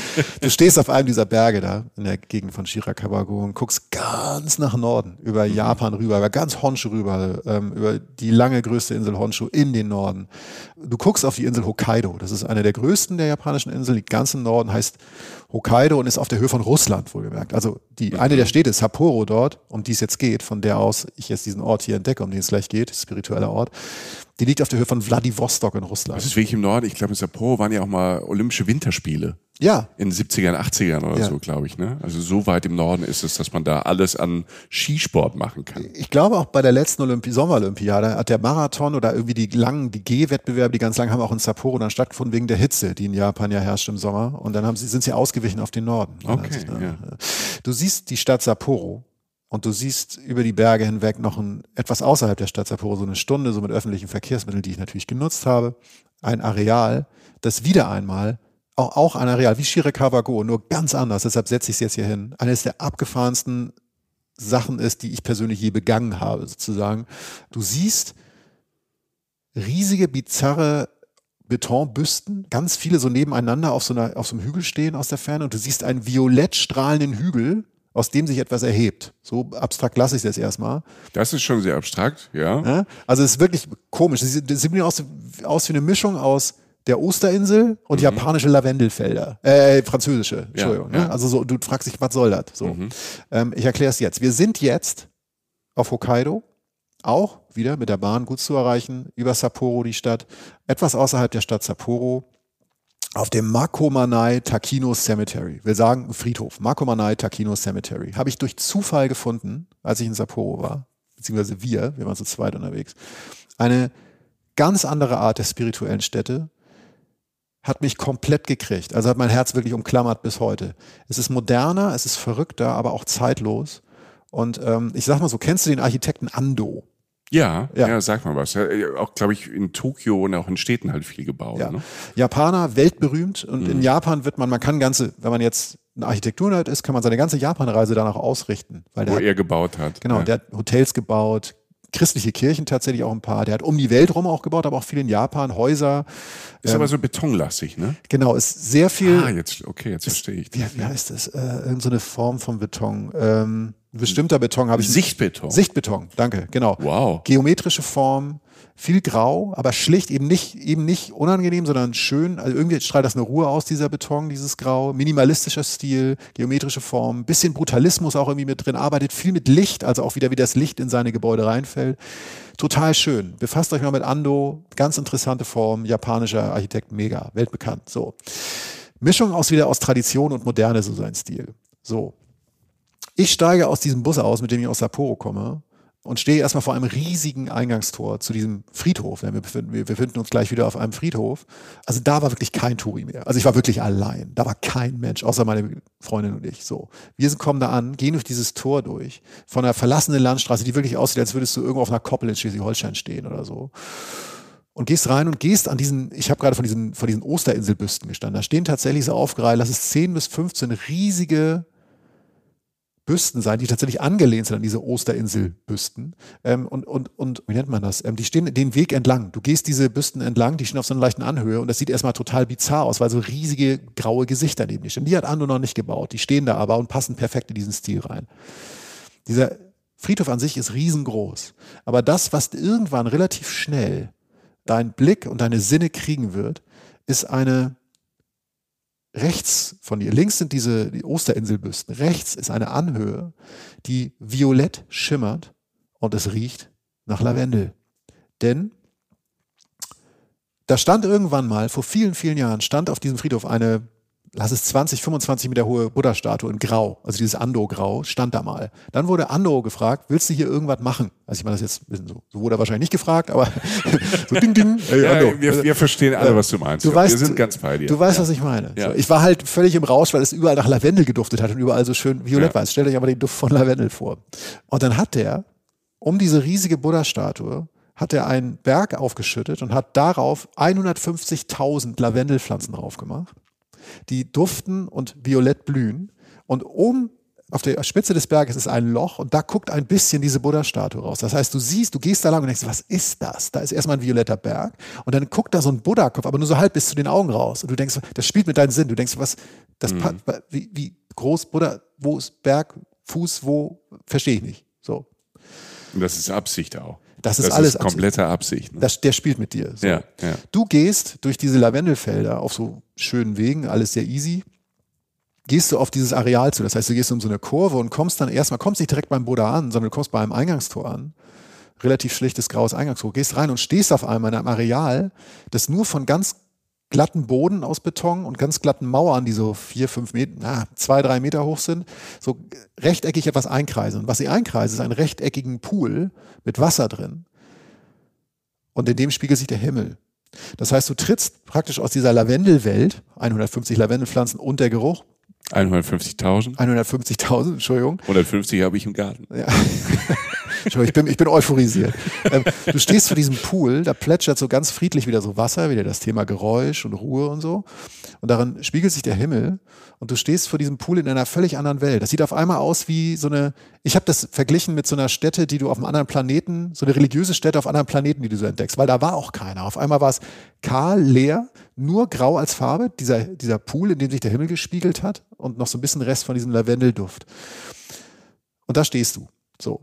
du stehst auf einem dieser Berge da in der Gegend von Shirakawago und guckst ganz nach Norden, über Japan rüber, über ganz Honshu rüber, ähm, über die lange größte Insel Honshu in den Norden. Du guckst auf die Insel Hokkaido. Das ist eine der größten der japanischen Inseln. Die ganz im Norden heißt Hokkaido und ist auf der Höhe von Russland wohlgemerkt. Also die eine der Städte ist Sapporo dort, um die es jetzt geht, von der aus ich jetzt diesen Ort hier entdecke, um den es gleich geht, spiritueller Ort. Die liegt auf der Höhe von Vladivostok in Russland. Das ist wirklich im Norden. Ich glaube, in Sapporo waren ja auch mal Olympische Winterspiele. Ja, In den 70ern, 80ern oder Ja. so, glaube ich. Ne? Also so weit im Norden ist es, dass man da alles an Skisport machen kann. ich glaube auch bei der letzten Olympi Sommerolympiade hat der Marathon oder irgendwie die langen, die G-Wettbewerbe, die ganz lang haben auch in Sapporo dann stattgefunden wegen der Hitze, die in Japan ja herrscht im Sommer. Und dann haben sie, sind sie ausgewichen auf den Norden. Okay, Also, ja. Du siehst die Stadt Sapporo und du siehst über die Berge hinweg noch ein, etwas außerhalb der Stadt Sapporo, so eine Stunde, so mit öffentlichen Verkehrsmitteln, die ich natürlich genutzt habe, ein Areal, das wieder einmal auch, auch ein Areal wie Shirakawago, nur ganz anders, deshalb setze ich es jetzt hier hin, eines der abgefahrensten Sachen ist, die ich persönlich je begangen habe, sozusagen. Du siehst riesige, bizarre Betonbüsten, ganz viele so nebeneinander auf so, einer, auf so einem Hügel stehen aus der Ferne und du siehst einen violett strahlenden Hügel, aus dem sich etwas erhebt. So abstrakt lasse ich es jetzt erstmal. Das ist schon sehr abstrakt, ja. Also es ist wirklich komisch. Es sieht, aus, aus wie eine Mischung aus der Osterinsel und japanische Lavendelfelder. Äh, französische, Entschuldigung. ja. Ne? Also so, du fragst dich, was soll das? So. Ähm, ich erkläre es jetzt. Wir sind jetzt auf Hokkaido, auch wieder mit der Bahn gut zu erreichen, über Sapporo die Stadt, etwas außerhalb der Stadt Sapporo, auf dem Makomanai Takino Cemetery. Will sagen, ein Friedhof. Makomanai Takino Cemetery. Habe ich durch Zufall gefunden, als ich in Sapporo war. Beziehungsweise wir, wir waren zu zweit unterwegs. Eine ganz andere Art der spirituellen Städte hat mich komplett gekriegt. Also hat mein Herz wirklich umklammert bis heute. Es ist moderner, es ist verrückter, aber auch zeitlos. Und ähm, ich sag mal so, kennst du den Architekten Ando? Ja, Ja. ja, sag mal was. Ja, auch, glaube ich, in Tokio und auch in Städten halt viel gebaut. Ja. Ne? Japaner, weltberühmt. Und in Japan wird man, man kann ganze, wenn man jetzt ein Architekturnerd ist, kann man seine ganze Japanreise danach ausrichten. Weil der Wo hat, er gebaut hat. genau, ja. der hat Hotels gebaut, christliche Kirchen tatsächlich auch ein paar. Der hat um die Welt rum auch gebaut, aber auch viel in Japan, Häuser. Ist aber so betonlastig, ne? Genau, ist sehr viel. Ah, jetzt, okay, jetzt verstehe ich. wie, wie heißt das? Äh, irgend so eine Form von Beton. Ähm, ein bestimmter Beton habe ich. Sichtbeton. Sichtbeton, danke, genau. Wow. Geometrische Form, viel grau, aber schlicht, eben nicht, eben nicht unangenehm, sondern schön. Also irgendwie strahlt das eine Ruhe aus, dieser Beton, dieses Grau. Minimalistischer Stil, geometrische Form, bisschen Brutalismus auch irgendwie mit drin, arbeitet viel mit Licht, also auch wieder, wie das Licht in seine Gebäude reinfällt. Total schön. Befasst euch mal mit Ando, ganz interessante Form, japanischer Architekt, mega, weltbekannt. So. Mischung aus wieder aus Tradition und Moderne, so sein Stil. So. Ich steige aus diesem Bus aus, mit dem ich aus Sapporo komme und stehe erstmal vor einem riesigen Eingangstor zu diesem Friedhof. Wir befinden, wir befinden uns gleich wieder auf einem Friedhof. Also da war wirklich kein Touri mehr. Also ich war wirklich allein. Da war kein Mensch, außer meine Freundin und ich. So. Wir kommen da an, gehen durch dieses Tor durch, von einer verlassenen Landstraße, die wirklich aussieht, als würdest du irgendwo auf einer Koppel in Schleswig-Holstein stehen oder so. Und gehst rein und gehst an diesen, ich habe gerade von diesen, von diesen Osterinselbüsten gestanden. Da stehen tatsächlich so aufgereiht, lass es 10 bis 15 riesige Büsten sein, die tatsächlich angelehnt sind an diese Osterinselbüsten. Ähm, und, und, und wie nennt man das? Ähm, die stehen den Weg entlang. Du gehst diese Büsten entlang, die stehen auf so einer leichten Anhöhe und das sieht erstmal total bizarr aus, weil so riesige graue Gesichter neben dir stehen. Die hat Ando noch nicht gebaut. Die stehen da aber und passen perfekt in diesen Stil rein. Dieser Friedhof an sich ist riesengroß. Aber das, was irgendwann relativ schnell dein Blick und deine Sinne kriegen wird, ist eine rechts von dir, links sind diese die Osterinselbüsten, rechts ist eine Anhöhe, die violett schimmert und es riecht nach Lavendel. Denn da stand irgendwann mal, vor vielen, vielen Jahren, stand auf diesem Friedhof eine lass es 20, 25 Meter hohe Buddha-Statue in Grau, also dieses Ando-Grau, stand da mal. Dann wurde Ando gefragt, willst du hier irgendwas machen? Also ich meine das jetzt ein bisschen so, so wurde er wahrscheinlich nicht gefragt, aber so ding, ding, hey, ja, Ando. Wir, wir, verstehen alle, was du meinst. Du weißt, wir sind ganz bei dir. Du weißt, ja. was ich meine. Ja. So, ich war halt völlig im Rausch, weil es überall nach Lavendel geduftet hat und überall so schön violett war. Stellt euch aber den Duft von Lavendel vor. Und dann hat der um diese riesige Buddha-Statue hat er einen Berg aufgeschüttet und hat darauf 150.000 Lavendelpflanzen drauf gemacht die duften und violett blühen. Und oben auf der Spitze des Berges ist ein Loch und da guckt ein bisschen diese Buddha-Statue raus. Das heißt, du siehst, du gehst da lang und denkst, was ist das? Da ist erstmal ein violetter Berg und dann guckt da so ein Buddha-Kopf, aber nur so halb bis zu den Augen raus. Und du denkst, das spielt mit deinem Sinn. Du denkst, was, das, mhm. wie, wie groß Buddha, wo ist Berg, Fuß, wo, verstehe ich nicht. So. Und das ist Absicht auch. Das ist das alles ist komplette Absicht. Ne? Das, der spielt mit dir. So. Ja, ja. Du gehst durch diese Lavendelfelder auf so schönen Wegen, alles sehr easy. Gehst du auf dieses Areal zu. Das heißt, du gehst um so eine Kurve und kommst dann erstmal, kommst nicht direkt beim Buddha an, sondern du kommst bei einem Eingangstor an. Relativ schlichtes graues Eingangstor. Gehst rein und stehst auf einmal in einem Areal, das nur von ganz glatten Boden aus Beton und ganz glatten Mauern, die so vier, fünf Meter, na, zwei, drei Meter hoch sind, so rechteckig etwas einkreisen. Und was sie einkreisen, ist einen rechteckigen Pool mit Wasser drin. Und in dem spiegelt sich der Himmel. Das heißt, du trittst praktisch aus dieser Lavendelwelt, 150 Lavendelpflanzen und der Geruch. 150.000? 150.000, Entschuldigung. 150 habe ich im Garten. Ja. ich bin, ich bin euphorisiert. Ähm, du stehst vor diesem Pool, da plätschert so ganz friedlich wieder so Wasser, wieder das Thema Geräusch und Ruhe und so. Und darin spiegelt sich der Himmel und du stehst vor diesem Pool in einer völlig anderen Welt. Das sieht auf einmal aus wie so eine, ich habe das verglichen mit so einer Stätte, die du auf einem anderen Planeten, so eine religiöse Stätte auf anderen Planeten, die du so entdeckst, weil da war auch keiner. Auf einmal war es kahl, leer, nur grau als Farbe, dieser, dieser Pool, in dem sich der Himmel gespiegelt hat und noch so ein bisschen Rest von diesem Lavendelduft. Und da stehst du. So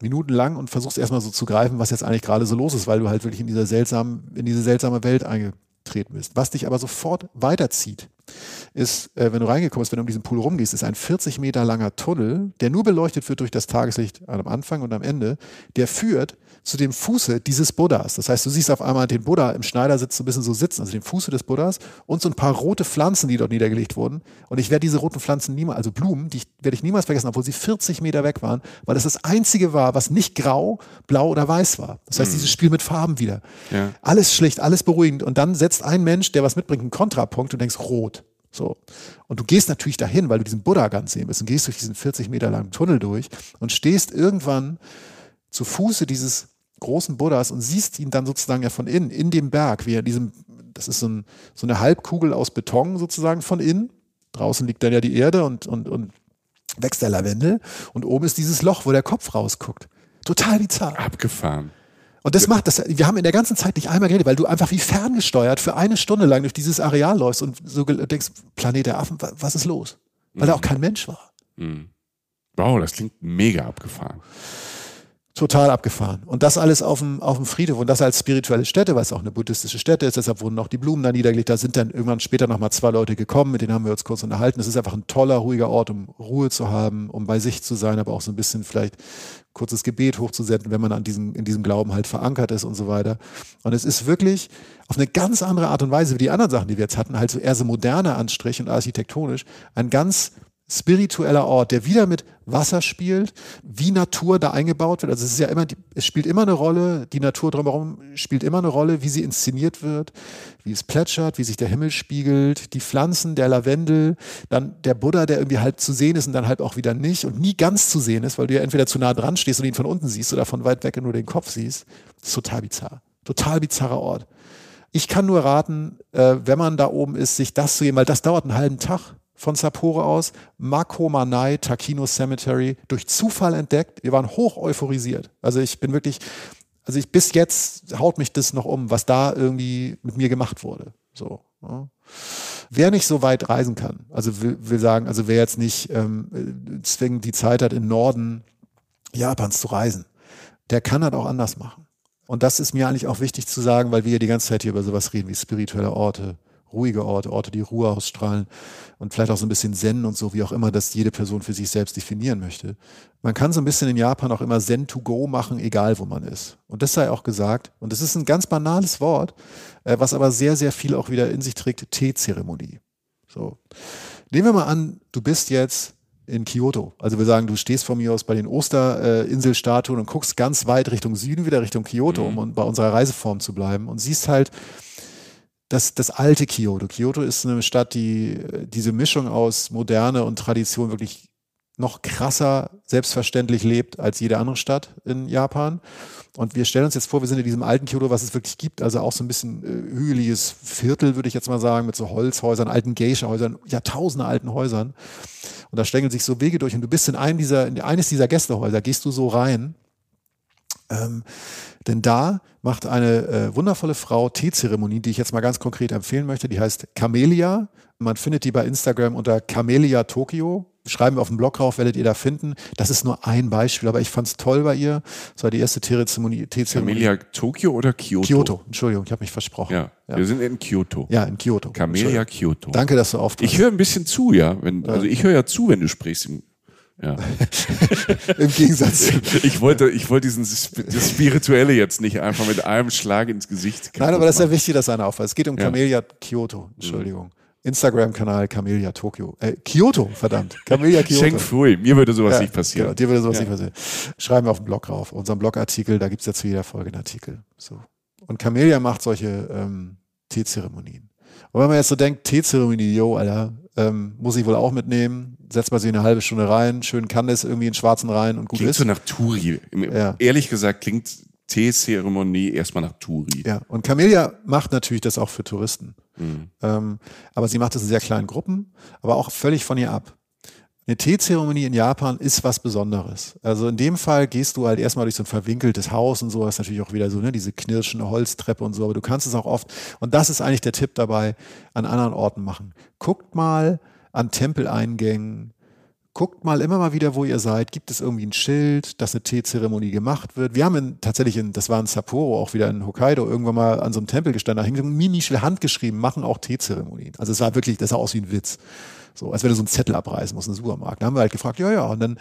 minutenlang und versuchst erstmal so zu greifen, was jetzt eigentlich gerade so los ist, weil du halt wirklich in dieser seltsamen, in diese seltsame Welt eingetreten bist. Was dich aber sofort weiterzieht, ist, äh, wenn du reingekommen bist, wenn du um diesen Pool rumgehst, ist ein 40 Meter langer Tunnel, der nur beleuchtet wird durch das Tageslicht am Anfang und am Ende, der führt zu dem Fuße dieses Buddhas. Das heißt, du siehst auf einmal den Buddha im Schneidersitz so ein bisschen so sitzen, also den Fuße des Buddhas und so ein paar rote Pflanzen, die dort niedergelegt wurden. Und ich werde diese roten Pflanzen niemals, also Blumen, die werde ich niemals vergessen, obwohl sie 40 Meter weg waren, weil es das einzige war, was nicht grau, blau oder weiß war. Das heißt, mhm. dieses Spiel mit Farben wieder. Ja. Alles schlicht, alles beruhigend. Und dann setzt ein Mensch, der was mitbringt, einen Kontrapunkt und denkst rot. So. Und du gehst natürlich dahin, weil du diesen Buddha ganz sehen willst und gehst durch diesen 40 Meter langen Tunnel durch und stehst irgendwann zu Fuße dieses großen Buddhas und siehst ihn dann sozusagen ja von innen, in dem Berg, wie er diesem, das ist so, ein, so eine Halbkugel aus Beton sozusagen von innen. Draußen liegt dann ja die Erde und, und, und wächst der Lavendel und oben ist dieses Loch, wo der Kopf rausguckt. Total bizarr. Abgefahren. Und das macht das, wir haben in der ganzen Zeit nicht einmal geredet, weil du einfach wie ferngesteuert für eine Stunde lang durch dieses Areal läufst und so denkst, Planet der Affen, was ist los? Weil mhm. da auch kein Mensch war. Mhm. Wow, das klingt mega abgefahren total abgefahren. Und das alles auf dem, auf dem Friedhof und das als spirituelle Stätte, weil es auch eine buddhistische Stätte ist, deshalb wurden auch die Blumen da niedergelegt. Da sind dann irgendwann später nochmal zwei Leute gekommen, mit denen haben wir uns kurz unterhalten. Es ist einfach ein toller, ruhiger Ort, um Ruhe zu haben, um bei sich zu sein, aber auch so ein bisschen vielleicht kurzes Gebet hochzusenden, wenn man an diesem, in diesem Glauben halt verankert ist und so weiter. Und es ist wirklich auf eine ganz andere Art und Weise wie die anderen Sachen, die wir jetzt hatten, halt so eher so moderner Anstrich und architektonisch, ein ganz spiritueller Ort, der wieder mit Wasser spielt, wie Natur da eingebaut wird. Also es ist ja immer, es spielt immer eine Rolle, die Natur drumherum spielt immer eine Rolle, wie sie inszeniert wird, wie es plätschert, wie sich der Himmel spiegelt, die Pflanzen, der Lavendel, dann der Buddha, der irgendwie halt zu sehen ist und dann halt auch wieder nicht und nie ganz zu sehen ist, weil du ja entweder zu nah dran stehst und ihn von unten siehst oder von weit weg nur den Kopf siehst. Das ist total bizarr. Total bizarrer Ort. Ich kann nur raten, äh, wenn man da oben ist, sich das zu geben, weil das dauert einen halben Tag von Sapporo aus, Makomanai Takino Cemetery, durch Zufall entdeckt. Wir waren hoch euphorisiert. Also ich bin wirklich, also ich bis jetzt haut mich das noch um, was da irgendwie mit mir gemacht wurde. So. Ja. Wer nicht so weit reisen kann, also will, will sagen, also wer jetzt nicht ähm, zwingend die Zeit hat, im Norden Japans zu reisen, der kann das auch anders machen. Und das ist mir eigentlich auch wichtig zu sagen, weil wir die ganze Zeit hier über sowas reden wie spirituelle Orte, ruhige Orte, Orte, die Ruhe ausstrahlen und vielleicht auch so ein bisschen Zen und so, wie auch immer das jede Person für sich selbst definieren möchte. Man kann so ein bisschen in Japan auch immer Zen to go machen, egal wo man ist. Und das sei auch gesagt. Und das ist ein ganz banales Wort, äh, was aber sehr, sehr viel auch wieder in sich trägt, Teezeremonie. So. Nehmen wir mal an, du bist jetzt in Kyoto. Also wir sagen, du stehst von mir aus bei den Osterinselstatuen und guckst ganz weit Richtung Süden, wieder Richtung Kyoto, mhm. um bei unserer Reiseform zu bleiben und siehst halt das, das alte Kyoto. Kyoto ist eine Stadt, die diese Mischung aus Moderne und Tradition wirklich noch krasser selbstverständlich lebt als jede andere Stadt in Japan. Und wir stellen uns jetzt vor, wir sind in diesem alten Kyoto, was es wirklich gibt, also auch so ein bisschen äh, hügeliges Viertel, würde ich jetzt mal sagen, mit so Holzhäusern, alten Geisha-Häusern, Jahrtausende alten Häusern. Und da stängeln sich so Wege durch und du bist in einem dieser, in eines dieser Gästehäuser, gehst du so rein. Ähm, denn da macht eine äh, wundervolle Frau Teezeremonie, die ich jetzt mal ganz konkret empfehlen möchte. Die heißt Camelia. Man findet die bei Instagram unter Camelia Tokio schreiben wir auf dem Blog rauf, werdet ihr da finden. Das ist nur ein Beispiel, aber ich fand es toll bei ihr. Das war die erste Teezeremonie. Camellia Tokio oder Kyoto? Kyoto, Entschuldigung, ich habe mich versprochen. Ja, ja, wir sind in Kyoto. Ja, in Kyoto. Camellia Kyoto. Danke, dass du aufpasst. Ich höre ein bisschen zu, ja. Wenn, also ich höre ja zu, wenn du sprichst. Ja. Im Gegensatz. ich wollte, ich wollte diesen das Spirituelle jetzt nicht einfach mit einem Schlag ins Gesicht. Nein, aber das ist ja wichtig, dass einer aufpasst. Es geht um Camellia Kyoto. Entschuldigung. Instagram-Kanal Camellia Tokyo. Äh, Kyoto, verdammt. Camellia Kyoto. Schenk Fui, mir würde sowas ja, nicht passieren. Genau, dir würde sowas ja. nicht passieren. Schreiben wir auf dem Blog rauf. Unseren Blogartikel, da gibt's ja zu jeder Folge einen Artikel. So. Und Camellia macht solche ähm, Teezeremonien. Und wenn man jetzt so denkt, Teezeremonie, yo, Alter, ähm, muss ich wohl auch mitnehmen, setzt man sich eine halbe Stunde rein, schön kann das irgendwie in schwarzen rein und gut klingt ist. Klingt so nach Turi. Ja. Ehrlich gesagt klingt Teezeremonie erstmal nach Turi. Ja, und Camellia macht natürlich das auch für Touristen. Mhm. Ähm, aber sie macht das in sehr kleinen Gruppen, aber auch völlig von ihr ab. Eine Teezeremonie in Japan ist was Besonderes. Also in dem Fall gehst du halt erstmal durch so ein verwinkeltes Haus und so, das ist natürlich auch wieder so, ne, diese knirschende Holztreppe und so, aber du kannst es auch oft, und das ist eigentlich der Tipp dabei, an anderen Orten machen. Guckt mal an Tempeleingängen, guckt mal immer mal wieder, wo ihr seid. Gibt es irgendwie ein Schild, dass eine Teezeremonie gemacht wird? Wir haben in, tatsächlich, in, das war in Sapporo, auch wieder in Hokkaido, irgendwann mal an so einem Tempel gestanden. Da hing so ein Mini-Schild handgeschrieben, machen auch Teezeremonien. Also es war wirklich, das sah aus wie ein Witz. So, als wenn du so einen Zettel abreißen musst in den Supermarkt. Da haben wir halt gefragt, ja, ja. Und dann,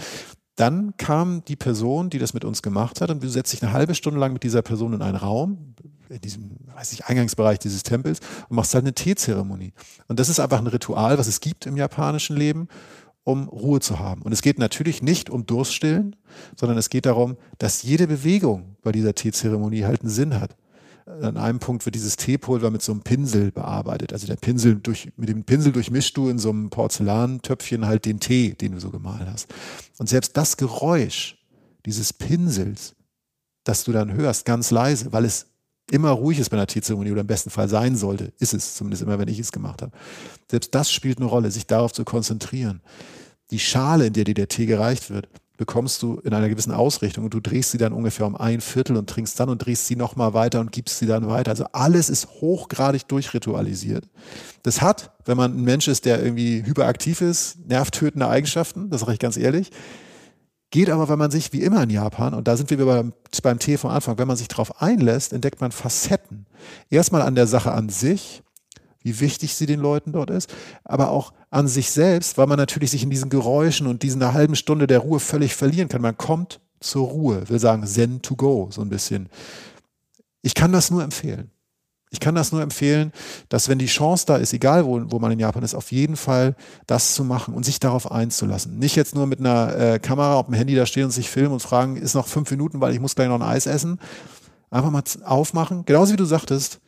dann kam die Person, die das mit uns gemacht hat, und du setzt dich eine halbe Stunde lang mit dieser Person in einen Raum, in diesem, weiß ich, Eingangsbereich dieses Tempels und machst halt eine Teezeremonie. Und das ist einfach ein Ritual, was es gibt im japanischen Leben um Ruhe zu haben. Und es geht natürlich nicht um Durststillen, sondern es geht darum, dass jede Bewegung bei dieser Teezeremonie halt einen Sinn hat. An einem Punkt wird dieses Teepulver mit so einem Pinsel bearbeitet. Also der Pinsel durch, mit dem Pinsel durchmischst du in so einem Porzellantöpfchen halt den Tee, den du so gemahlen hast. Und selbst das Geräusch dieses Pinsels, das du dann hörst, ganz leise, weil es immer ruhig ist bei einer Teezeremonie oder im besten Fall sein sollte, ist es zumindest immer, wenn ich es gemacht habe. Selbst das spielt eine Rolle, sich darauf zu konzentrieren. Die Schale, in der dir der Tee gereicht wird, bekommst du in einer gewissen Ausrichtung und du drehst sie dann ungefähr um ein Viertel und trinkst dann und drehst sie nochmal weiter und gibst sie dann weiter. Also alles ist hochgradig durchritualisiert. Das hat, wenn man ein Mensch ist, der irgendwie hyperaktiv ist, nervtötende Eigenschaften, das sage ich ganz ehrlich. Geht aber, wenn man sich, wie immer in Japan, und da sind wir beim, beim Tee vom Anfang, wenn man sich darauf einlässt, entdeckt man Facetten. Erstmal an der Sache an sich, wie wichtig sie den Leuten dort ist, aber auch an sich selbst, weil man natürlich sich in diesen Geräuschen und diesen halben Stunde der Ruhe völlig verlieren kann. Man kommt zur Ruhe, will sagen Zen to go, so ein bisschen. Ich kann das nur empfehlen. Ich kann das nur empfehlen, dass wenn die Chance da ist, egal wo, wo man in Japan ist, auf jeden Fall das zu machen und sich darauf einzulassen. Nicht jetzt nur mit einer äh, Kamera auf dem Handy da stehen und sich filmen und fragen, ist noch fünf Minuten, weil ich muss gleich noch ein Eis essen. Einfach mal aufmachen, genauso wie du sagtest,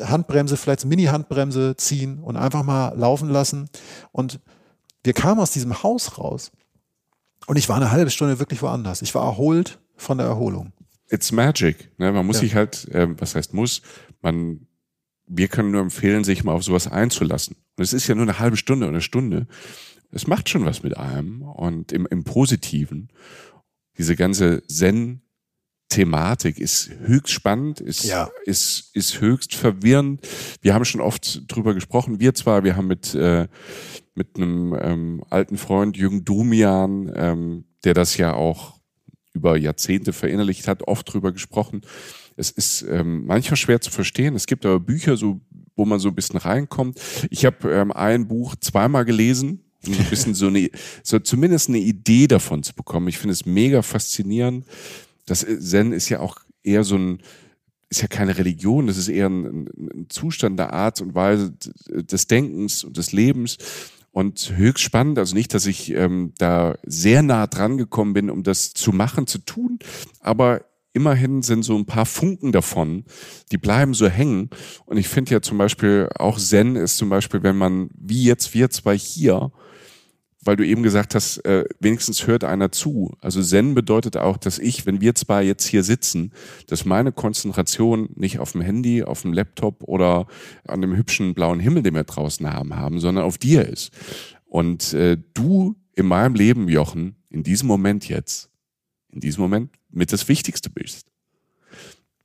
Handbremse, vielleicht Mini-Handbremse ziehen und einfach mal laufen lassen. Und wir kamen aus diesem Haus raus und ich war eine halbe Stunde wirklich woanders. Ich war erholt von der Erholung. It's magic. Ne? Man muss ja. sich halt, äh, was heißt muss, man, wir können nur empfehlen, sich mal auf sowas einzulassen. Und es ist ja nur eine halbe Stunde oder eine Stunde. Es macht schon was mit einem und im, im Positiven. Diese ganze Zen Thematik ist höchst spannend, ist, ja. ist, ist höchst verwirrend. Wir haben schon oft drüber gesprochen. Wir zwar, wir haben mit, äh, mit einem ähm, alten Freund, Jürgen Dumian, ähm, der das ja auch über Jahrzehnte verinnerlicht hat, oft drüber gesprochen. Es ist ähm, manchmal schwer zu verstehen. Es gibt aber Bücher, so wo man so ein bisschen reinkommt. Ich habe ähm, ein Buch zweimal gelesen, um so ein bisschen so eine, so zumindest eine Idee davon zu bekommen. Ich finde es mega faszinierend. Das Zen ist ja auch eher so ein, ist ja keine Religion, das ist eher ein, ein Zustand der Art und Weise des Denkens und des Lebens. Und höchst spannend, also nicht, dass ich ähm, da sehr nah dran gekommen bin, um das zu machen, zu tun, aber immerhin sind so ein paar Funken davon, die bleiben so hängen. Und ich finde ja zum Beispiel auch Zen ist zum Beispiel, wenn man, wie jetzt wir zwei hier, weil du eben gesagt hast, äh, wenigstens hört einer zu. Also Zen bedeutet auch, dass ich, wenn wir zwei jetzt hier sitzen, dass meine Konzentration nicht auf dem Handy, auf dem Laptop oder an dem hübschen blauen Himmel, den wir draußen haben, haben, sondern auf dir ist. Und äh, du in meinem Leben, Jochen, in diesem Moment jetzt, in diesem Moment mit das Wichtigste bist.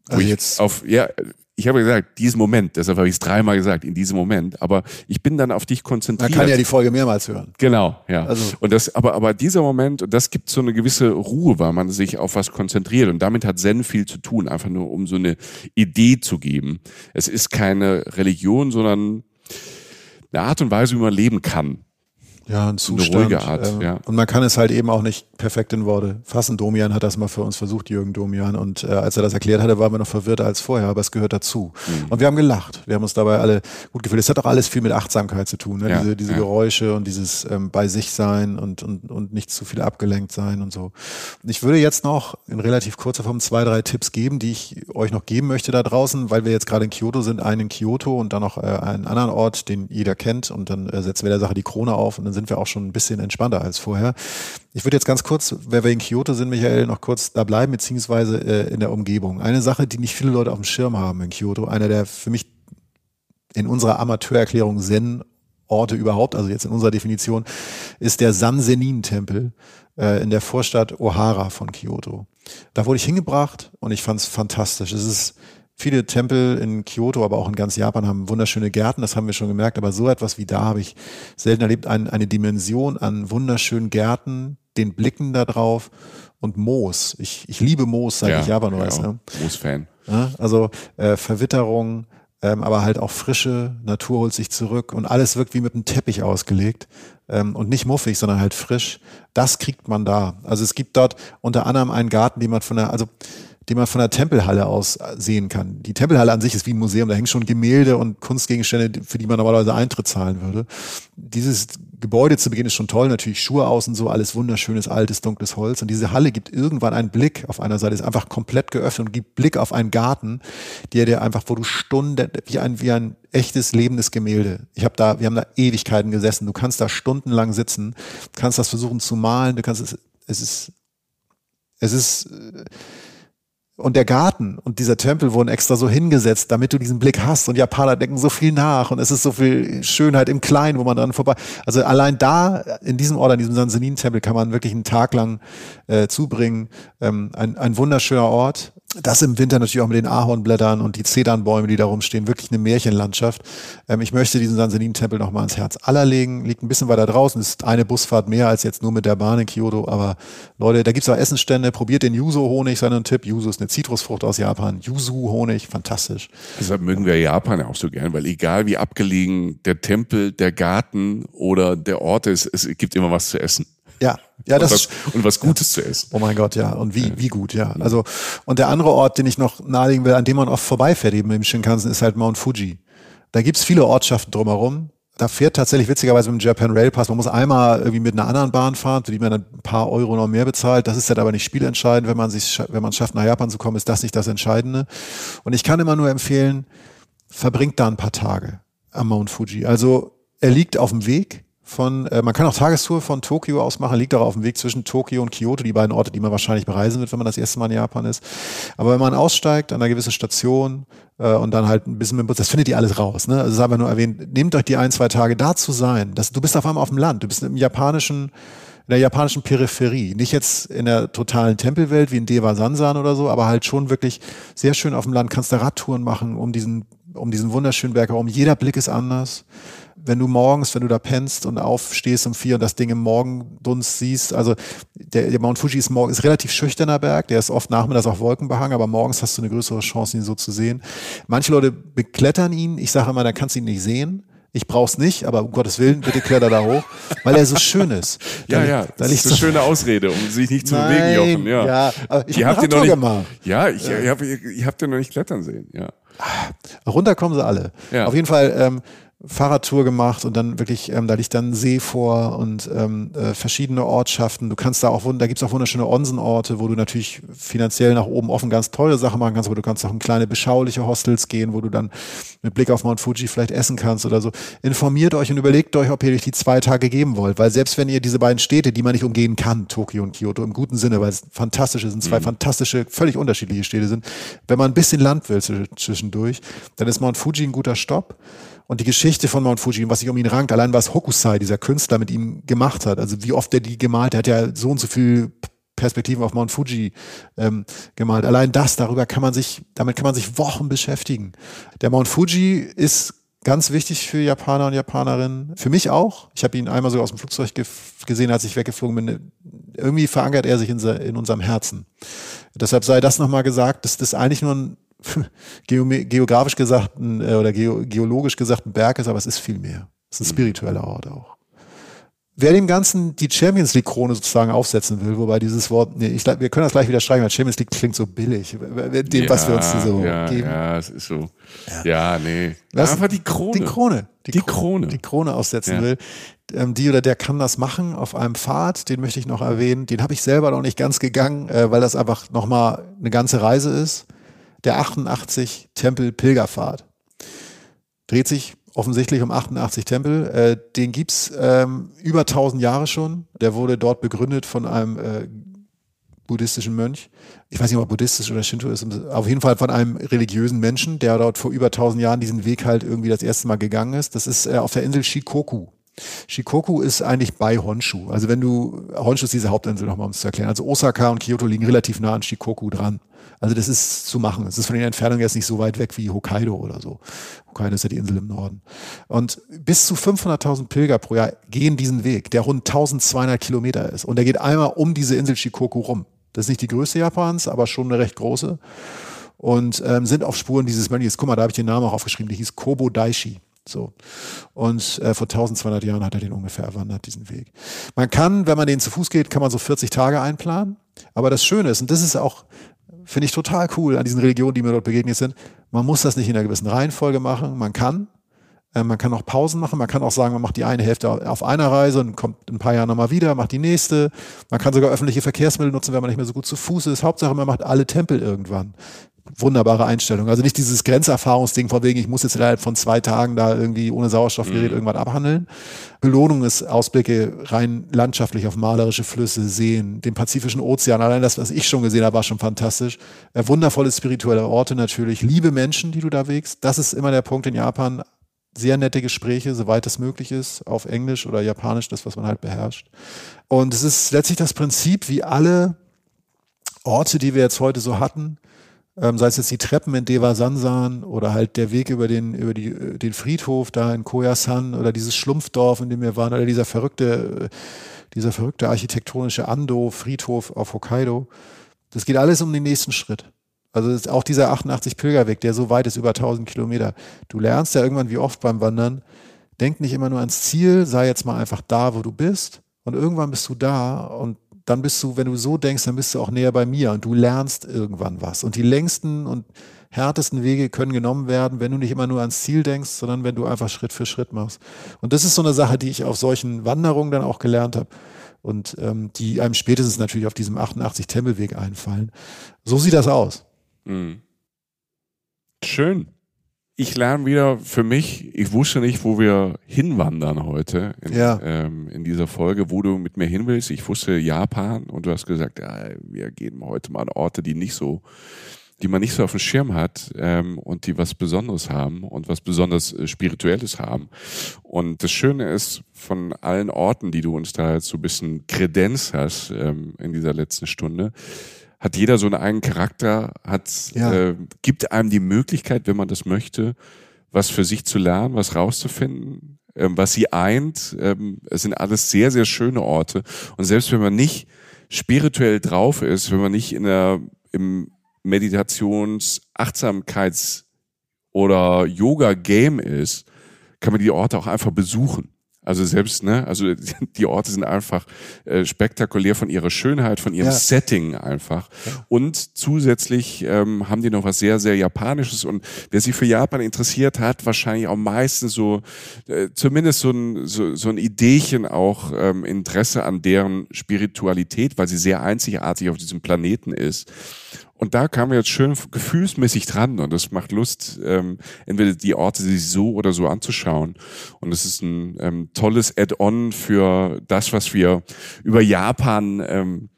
Also jetzt auf, ja, ich habe gesagt, diesen Moment, deshalb habe ich es dreimal gesagt, in diesem Moment, aber ich bin dann auf dich konzentriert. Man kann ja die Folge mehrmals hören. Genau, ja. Also. Und das, aber, aber dieser Moment, das gibt so eine gewisse Ruhe, weil man sich auf was konzentriert und damit hat Zen viel zu tun, einfach nur um so eine Idee zu geben. Es ist keine Religion, sondern eine Art und Weise, wie man leben kann. Ja, ein Zustand. Eine ruhige Art, ähm, ja. Und man kann es halt eben auch nicht perfekt in Worte fassen. Domian hat das mal für uns versucht, Jürgen Domian. Und äh, als er das erklärt hatte, waren wir noch verwirrter als vorher, aber es gehört dazu. Mhm. Und wir haben gelacht. Wir haben uns dabei alle gut gefühlt. Es hat auch alles viel mit Achtsamkeit zu tun. Ne? Ja, diese diese ja. Geräusche und dieses ähm, bei sich sein und, und, und nicht zu viel abgelenkt sein und so. Und ich würde jetzt noch in relativ kurzer Form zwei, drei Tipps geben, die ich euch noch geben möchte da draußen, weil wir jetzt gerade in Kyoto sind. Einen in Kyoto und dann noch äh, einen anderen Ort, den jeder kennt. Und dann äh, setzen wir der Sache die Krone auf und dann sind wir auch schon ein bisschen entspannter als vorher. Ich würde jetzt ganz kurz, wenn wir in Kyoto sind, Michael, noch kurz da bleiben, beziehungsweise äh, in der Umgebung. Eine Sache, die nicht viele Leute auf dem Schirm haben in Kyoto, einer der für mich in unserer Amateurerklärung Zen Orte überhaupt, also jetzt in unserer Definition, ist der Sansenin-Tempel äh, in der Vorstadt Ohara von Kyoto. Da wurde ich hingebracht und ich fand es fantastisch. Es ist Viele Tempel in Kyoto, aber auch in ganz Japan haben wunderschöne Gärten, das haben wir schon gemerkt, aber so etwas wie da habe ich selten erlebt. Ein, eine Dimension an wunderschönen Gärten, den Blicken da drauf und Moos. Ich, ich liebe Moos, seit ja, ich Japan weiß. Ja, ne? Moos-Fan. Ja, also äh, Verwitterung, ähm, aber halt auch frische, Natur holt sich zurück und alles wirkt wie mit einem Teppich ausgelegt ähm, und nicht muffig, sondern halt frisch. Das kriegt man da. Also es gibt dort unter anderem einen Garten, den man von der, also den man von der Tempelhalle aus sehen kann. Die Tempelhalle an sich ist wie ein Museum, da hängen schon Gemälde und Kunstgegenstände, für die man normalerweise Eintritt zahlen würde. Dieses Gebäude zu Beginn ist schon toll, natürlich Schuhe außen so, alles wunderschönes, altes, dunkles Holz. Und diese Halle gibt irgendwann einen Blick auf einer Seite, ist einfach komplett geöffnet und gibt Blick auf einen Garten, der dir einfach, wo du Stunden, wie ein, wie ein echtes, lebendes Gemälde. Ich habe da, wir haben da Ewigkeiten gesessen. Du kannst da stundenlang sitzen, kannst das versuchen zu malen, du kannst es, es ist, es ist, und der Garten und dieser Tempel wurden extra so hingesetzt, damit du diesen Blick hast. Und Japaner denken so viel nach und es ist so viel Schönheit im Kleinen, wo man dran vorbei. Also allein da in diesem Ort, in diesem Sansenin-Tempel, kann man wirklich einen Tag lang äh, zubringen. Ähm, ein, ein wunderschöner Ort das im Winter natürlich auch mit den Ahornblättern und die Zedernbäume, die da rumstehen, wirklich eine Märchenlandschaft. Ähm, ich möchte diesen Sansenin-Tempel noch mal ans Herz aller legen. Liegt ein bisschen weiter draußen, ist eine Busfahrt mehr als jetzt nur mit der Bahn in Kyoto. Aber Leute, da gibt's auch Essensstände. Probiert den Yuzu-Honig, sei ein Tipp. Yuzu ist eine Zitrusfrucht aus Japan. Yuzu-Honig, fantastisch. Deshalb mögen wir Japan auch so gern, weil egal wie abgelegen der Tempel, der Garten oder der Ort ist, es gibt immer was zu essen. Ja, ja, das und was, und was Gutes ja. zu essen. Oh mein Gott, ja. Und wie, wie gut, ja. Also, und der andere Ort, den ich noch nahelegen will, an dem man oft vorbeifährt, eben im Shinkansen, ist halt Mount Fuji. Da gibt's viele Ortschaften drumherum. Da fährt tatsächlich witzigerweise mit dem Japan Rail Pass. Man muss einmal irgendwie mit einer anderen Bahn fahren, für die man dann ein paar Euro noch mehr bezahlt. Das ist dann aber nicht spielentscheidend. Wenn man sich, wenn man es schafft, nach Japan zu kommen, ist das nicht das Entscheidende. Und ich kann immer nur empfehlen, verbringt da ein paar Tage am Mount Fuji. Also, er liegt auf dem Weg von, äh, man kann auch Tagestour von Tokio aus machen, liegt auch auf dem Weg zwischen Tokio und Kyoto, die beiden Orte, die man wahrscheinlich bereisen wird, wenn man das erste Mal in Japan ist. Aber wenn man aussteigt an einer gewissen Station äh, und dann halt ein bisschen mit dem Bus, das findet ihr alles raus. Ne? Also es ist aber nur erwähnt, nehmt euch die ein, zwei Tage da zu sein. Das, du bist auf einmal auf dem Land, du bist im japanischen in der japanischen Peripherie. Nicht jetzt in der totalen Tempelwelt wie in Deva Sansan oder so, aber halt schon wirklich sehr schön auf dem Land. Kannst da Radtouren machen um diesen um diesen wunderschönen Berg herum. Jeder Blick ist anders. Wenn du morgens, wenn du da pennst und aufstehst um vier und das Ding im Morgendunst siehst, also der, der Mount Fuji ist morgen ist relativ schüchterner Berg, der ist oft nachmittags auch wolkenbehangen, aber morgens hast du eine größere Chance, ihn so zu sehen. Manche Leute beklettern ihn. Ich sage immer, da kannst du ihn nicht sehen. Ich brauch's nicht, aber um Gottes Willen, bitte kletter da hoch, weil er so schön ist. ja, Da- ja, da das ist eine schöne Ausrede, um sich nicht zu Nein, bewegen, Jochen. Ja, ja, aber ich hab habt den noch nicht. Ja, ich, ich hab, ihr habt den noch nicht klettern sehen. Ja. Runter kommen sie alle. Ja. Auf jeden Fall ähm, Fahrradtour gemacht und dann wirklich, ähm, da liegt dann ein See vor und ähm, äh, verschiedene Ortschaften. Du kannst da auch, da gibt's auch wunderschöne Onsenorte, wo du natürlich finanziell nach oben offen ganz tolle Sachen machen kannst, aber du kannst auch in kleine beschauliche Hostels gehen, wo du dann mit Blick auf Mount Fuji vielleicht essen kannst oder so. Informiert euch und überlegt euch, ob ihr euch die zwei Tage geben wollt, weil selbst wenn ihr diese beiden Städte, die man nicht umgehen kann, Tokio und Kyoto, im guten Sinne, weil es fantastische sind, zwei fantastische, völlig unterschiedliche Städte sind, wenn man ein bisschen Land will zwisch- zwischendurch, dann ist Mount Fuji ein guter Stopp. Und die Geschichte von Mount Fuji und was sich um ihn rankt, allein was Hokusai, dieser Künstler, mit ihm gemacht hat, also wie oft er die gemalt, hat, er hat ja so und so viel Perspektiven auf Mount Fuji ähm, gemalt. Allein das, darüber kann man sich, damit kann man sich Wochen beschäftigen. Der Mount Fuji ist ganz wichtig für Japaner und Japanerinnen. Für mich auch. Ich habe ihn einmal sogar aus dem Flugzeug gesehen, als ich weggeflogen bin. Irgendwie verankert er sich in, in unserem Herzen. Deshalb sei das nochmal gesagt, dass das eigentlich nur ein geome- geografisch gesagt ein, äh, oder geo geologisch gesagt ein Berg ist, aber es ist viel mehr. Es ist ein spiritueller Ort auch. Wer dem Ganzen die Champions League Krone sozusagen aufsetzen will, wobei dieses Wort, nee, ich, wir können das gleich wieder streichen, weil Champions League klingt so billig, dem, was wir uns so ja, geben. Ja, es ist so. Ja, nee. Lass- Einfach die Krone. Die Krone. Die Krone. Die Krone aussetzen Ja. will. Ähm, die oder der kann das machen auf einem Pfad, den möchte ich noch erwähnen. Den habe ich selber noch nicht ganz gegangen, äh, weil das einfach nochmal eine ganze Reise ist. Der 88 Tempel Pilgerpfad. Dreht sich offensichtlich um 88 Tempel. Äh, den gibt's ähm, über 1000 Jahre schon. Der wurde dort begründet von einem äh, buddhistischen Mönch. Ich weiß nicht, ob er buddhistisch oder Shinto ist. Auf jeden Fall von einem religiösen Menschen, der dort vor über 1000 Jahren diesen Weg halt irgendwie das erste Mal gegangen ist. Das ist äh, auf der Insel Shikoku. Shikoku ist eigentlich bei Honshu. Also wenn du, Honshu ist diese Hauptinsel nochmal, um es zu erklären. Also Osaka und Kyoto liegen relativ nah an Shikoku dran. Also das ist zu machen. Es ist von den Entfernungen jetzt nicht so weit weg wie Hokkaido oder so. Hokkaido ist ja die Insel im Norden. Und bis zu 500.000 Pilger pro Jahr gehen diesen Weg, der rund 1200 Kilometer ist. Und der geht einmal um diese Insel Shikoku rum. Das ist nicht die größte Japans, aber schon eine recht große. Und ähm, sind auf Spuren dieses Mönches. Guck mal, da habe ich den Namen auch aufgeschrieben. Der hieß Kobo Daishi. So. Und äh, vor 1200 Jahren hat er den ungefähr erwandert, diesen Weg. Man kann, wenn man den zu Fuß geht, kann man so 40 Tage einplanen. Aber das Schöne ist, und das ist auch, finde ich total cool an diesen Religionen, die mir dort begegnet sind, man muss das nicht in einer gewissen Reihenfolge machen. Man kann. Äh, man kann auch Pausen machen. Man kann auch sagen, man macht die eine Hälfte auf einer Reise und kommt in ein paar Jahren nochmal wieder, macht die nächste. Man kann sogar öffentliche Verkehrsmittel nutzen, wenn man nicht mehr so gut zu Fuß ist. Hauptsache, man macht alle Tempel irgendwann wunderbare Einstellung. Also nicht dieses Grenzerfahrungsding von wegen, ich muss jetzt innerhalb von zwei Tagen da irgendwie ohne Sauerstoffgerät irgendwas abhandeln. Belohnung ist Ausblicke rein landschaftlich auf malerische Flüsse, Seen, den Pazifischen Ozean. Allein das, was ich schon gesehen habe, war schon fantastisch. Äh, wundervolle spirituelle Orte natürlich. Liebe Menschen, die du da wägst. Das ist immer der Punkt in Japan. Sehr nette Gespräche, soweit es möglich ist, auf Englisch oder Japanisch, das, was man halt beherrscht. Und es ist letztlich das Prinzip, wie alle Orte, die wir jetzt heute so hatten, ähm, sei es jetzt die Treppen in Deva Sansan oder halt der Weg über den, über die, äh, den Friedhof da in Koyasan oder dieses Schlumpfdorf, in dem wir waren, oder dieser verrückte, äh, dieser verrückte architektonische Ando-Friedhof auf Hokkaido. Das geht alles um den nächsten Schritt. Also auch dieser 88 Pilgerweg, der so weit ist, über 1000 Kilometer. Du lernst ja irgendwann, wie oft beim Wandern, denk nicht immer nur ans Ziel, sei jetzt mal einfach da, wo du bist. Und irgendwann bist du da und dann bist du, wenn du so denkst, dann bist du auch näher bei mir und du lernst irgendwann was. Und die längsten und härtesten Wege können genommen werden, wenn du nicht immer nur ans Ziel denkst, sondern wenn du einfach Schritt für Schritt machst. Und das ist so eine Sache, die ich auf solchen Wanderungen dann auch gelernt habe und ähm, die einem spätestens natürlich auf diesem 88 Tempelweg einfallen. So sieht das aus. Mhm. Schön. Ich lerne wieder für mich, ich wusste nicht, wo wir hinwandern heute in, Ja. ähm, in dieser Folge, wo du mit mir hin willst. Ich wusste Japan und du hast gesagt, ja, wir gehen heute mal an Orte, die nicht so, die man nicht so auf dem Schirm hat ähm, und die was Besonderes haben und was besonders äh, Spirituelles haben. Und das Schöne ist, von allen Orten, die du uns da jetzt so ein bisschen Kredenz hast ähm, in dieser letzten Stunde, hat jeder so einen eigenen Charakter, hat, Ja. äh, gibt einem die Möglichkeit, wenn man das möchte, was für sich zu lernen, was rauszufinden, ähm, was sie eint. Ähm, es sind alles sehr, sehr schöne Orte. Und selbst wenn man nicht spirituell drauf ist, wenn man nicht in der, im Meditations-, Achtsamkeits- oder Yoga-Game ist, kann man die Orte auch einfach besuchen. Also selbst, ne, also die Orte sind einfach äh, spektakulär von ihrer Schönheit, von ihrem Ja. Setting einfach. Und zusätzlich ähm, haben die noch was sehr, sehr Japanisches. Und wer sich für Japan interessiert, hat wahrscheinlich auch meistens so, äh, zumindest so ein, so, so ein Ideechen auch ähm, Interesse an deren Spiritualität, weil sie sehr einzigartig auf diesem Planeten ist. Und da kamen wir jetzt schön gefühlsmäßig dran und es macht Lust, ähm, entweder die Orte sich so oder so anzuschauen. Und es ist ein ähm, tolles Add-on für das, was wir über Japan ähm,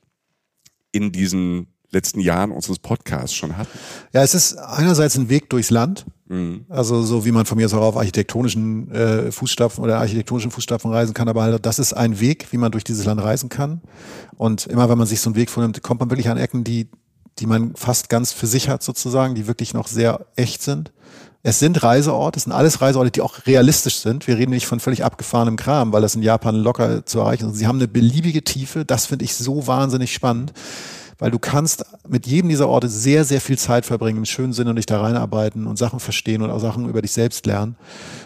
in diesen letzten Jahren unseres Podcasts schon hatten. Ja, es ist einerseits ein Weg durchs Land. Mhm. Also so wie man von mir aus auch auf architektonischen äh, Fußstapfen oder architektonischen Fußstapfen reisen kann, aber halt, das ist ein Weg, wie man durch dieses Land reisen kann. Und immer wenn man sich so einen Weg vornimmt, kommt man wirklich an Ecken, die, die man fast ganz für sich hat sozusagen, die wirklich noch sehr echt sind. Es sind Reiseorte, es sind alles Reiseorte, die auch realistisch sind. Wir reden nicht von völlig abgefahrenem Kram, weil das in Japan locker zu erreichen ist. Sie haben eine beliebige Tiefe, das finde ich so wahnsinnig spannend weil du kannst mit jedem dieser Orte sehr, sehr viel Zeit verbringen, im schönen Sinne und dich da reinarbeiten und Sachen verstehen und auch Sachen über dich selbst lernen.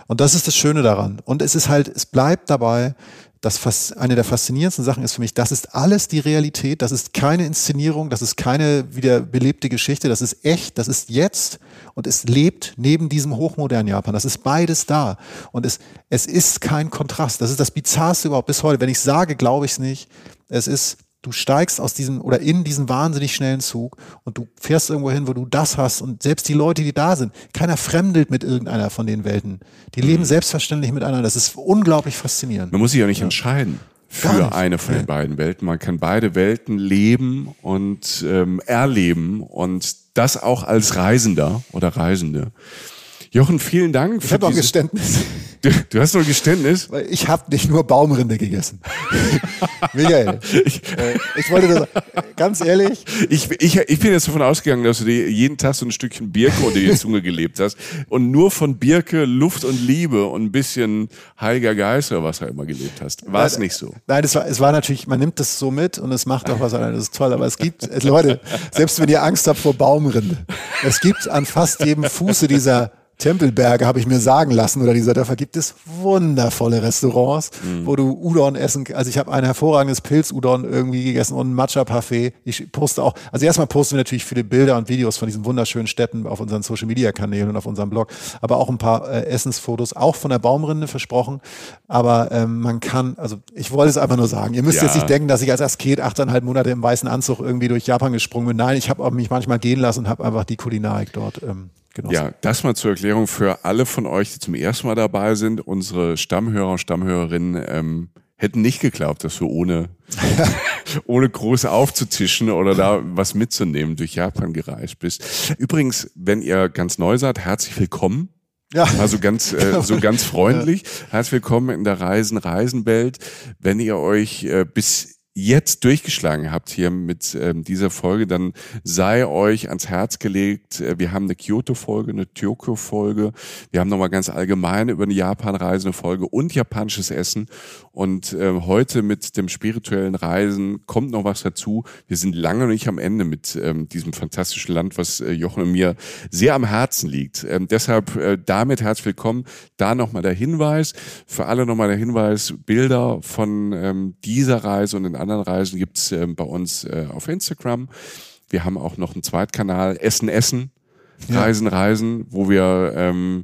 Und das ist das Schöne daran. Und es ist halt, es bleibt dabei, das eine der faszinierendsten Sachen ist für mich, das ist alles die Realität, das ist keine Inszenierung, das ist keine wieder belebte Geschichte, das ist echt, das ist jetzt und es lebt neben diesem hochmodernen Japan. Das ist beides da. Und es, es ist kein Kontrast. Das ist das Bizarrste überhaupt bis heute. Wenn ich sage, glaube ich es nicht. Es ist, du steigst aus diesem oder in diesen wahnsinnig schnellen Zug und du fährst irgendwo hin, wo du das hast und selbst die Leute, die da sind, keiner fremdelt mit irgendeiner von den Welten. Die leben selbstverständlich miteinander. Das ist unglaublich faszinierend. Man muss sich ja nicht entscheiden Gar für eine von den beiden Welten. Man kann beide Welten leben und ähm, erleben und das auch als Reisender oder Reisende. Jochen, vielen Dank. Ich habe auch Geständnis, Du, du hast noch ein Geständnis? weil ich habe nicht nur Baumrinde gegessen. Michael, Ich, äh, ich wollte das, ganz ehrlich, ich, ich, ich bin jetzt davon ausgegangen, dass du dir jeden Tag so ein Stückchen Birke unter die Zunge gelebt hast und nur von Birke, Luft und Liebe und ein bisschen Heiliger Geist oder was auch immer gelebt hast. War es nicht so? Nein, es war, es war natürlich, man nimmt das so mit und es macht auch was an, das ist toll, aber es gibt, es, Leute, selbst wenn ihr Angst habt vor Baumrinde, es gibt an fast jedem Fuße dieser Tempelberge, habe ich mir sagen lassen, oder dieser Dörfer, gibt es wundervolle Restaurants, wo du Udon essen Also ich habe ein hervorragendes Pilz-Udon irgendwie gegessen und ein Matcha-Parfait. Ich poste auch, also erstmal posten wir natürlich viele Bilder und Videos von diesen wunderschönen Städten auf unseren Social-Media-Kanälen und auf unserem Blog, aber auch ein paar äh, Essensfotos, auch von der Baumrinde versprochen. Aber ähm, man kann, also ich wollte es einfach nur sagen, ihr müsst Ja. jetzt nicht denken, dass ich als Asket achteinhalb Monate im weißen Anzug irgendwie durch Japan gesprungen bin. Nein, ich habe mich manchmal gehen lassen und habe einfach die Kulinarik dort ähm, genossen. Ja, das mal zur Erklärung für alle von euch, die zum ersten Mal dabei sind. Unsere Stammhörer und Stammhörerinnen ähm, hätten nicht geglaubt, dass du ohne, ohne groß aufzutischen oder da was mitzunehmen durch Japan gereist bist. Übrigens, wenn ihr ganz neu seid, herzlich willkommen. Ja. Also ganz, äh, so ganz freundlich. Herzlich willkommen in der Reisen-Reisen-Welt. Wenn ihr euch äh, bis jetzt durchgeschlagen habt hier mit ähm, dieser Folge, dann sei euch ans Herz gelegt. Äh, wir haben eine Kyoto-Folge, eine Tokyo-Folge. Wir haben nochmal ganz allgemein über eine Japan-Reise eine Folge und japanisches Essen. Und ähm, heute mit dem spirituellen Reisen kommt noch was dazu. Wir sind lange nicht am Ende mit ähm, diesem fantastischen Land, was äh, Jochen und mir sehr am Herzen liegt. Ähm, deshalb äh, damit herzlich willkommen. Da nochmal der Hinweis. Für alle nochmal der Hinweis, Bilder von ähm, dieser Reise und den anderen Reisen gibt's ähm, bei uns äh, auf Instagram. Wir haben auch noch einen Zweitkanal, Essen, Essen, Reisen, Reisen, wo wir ähm,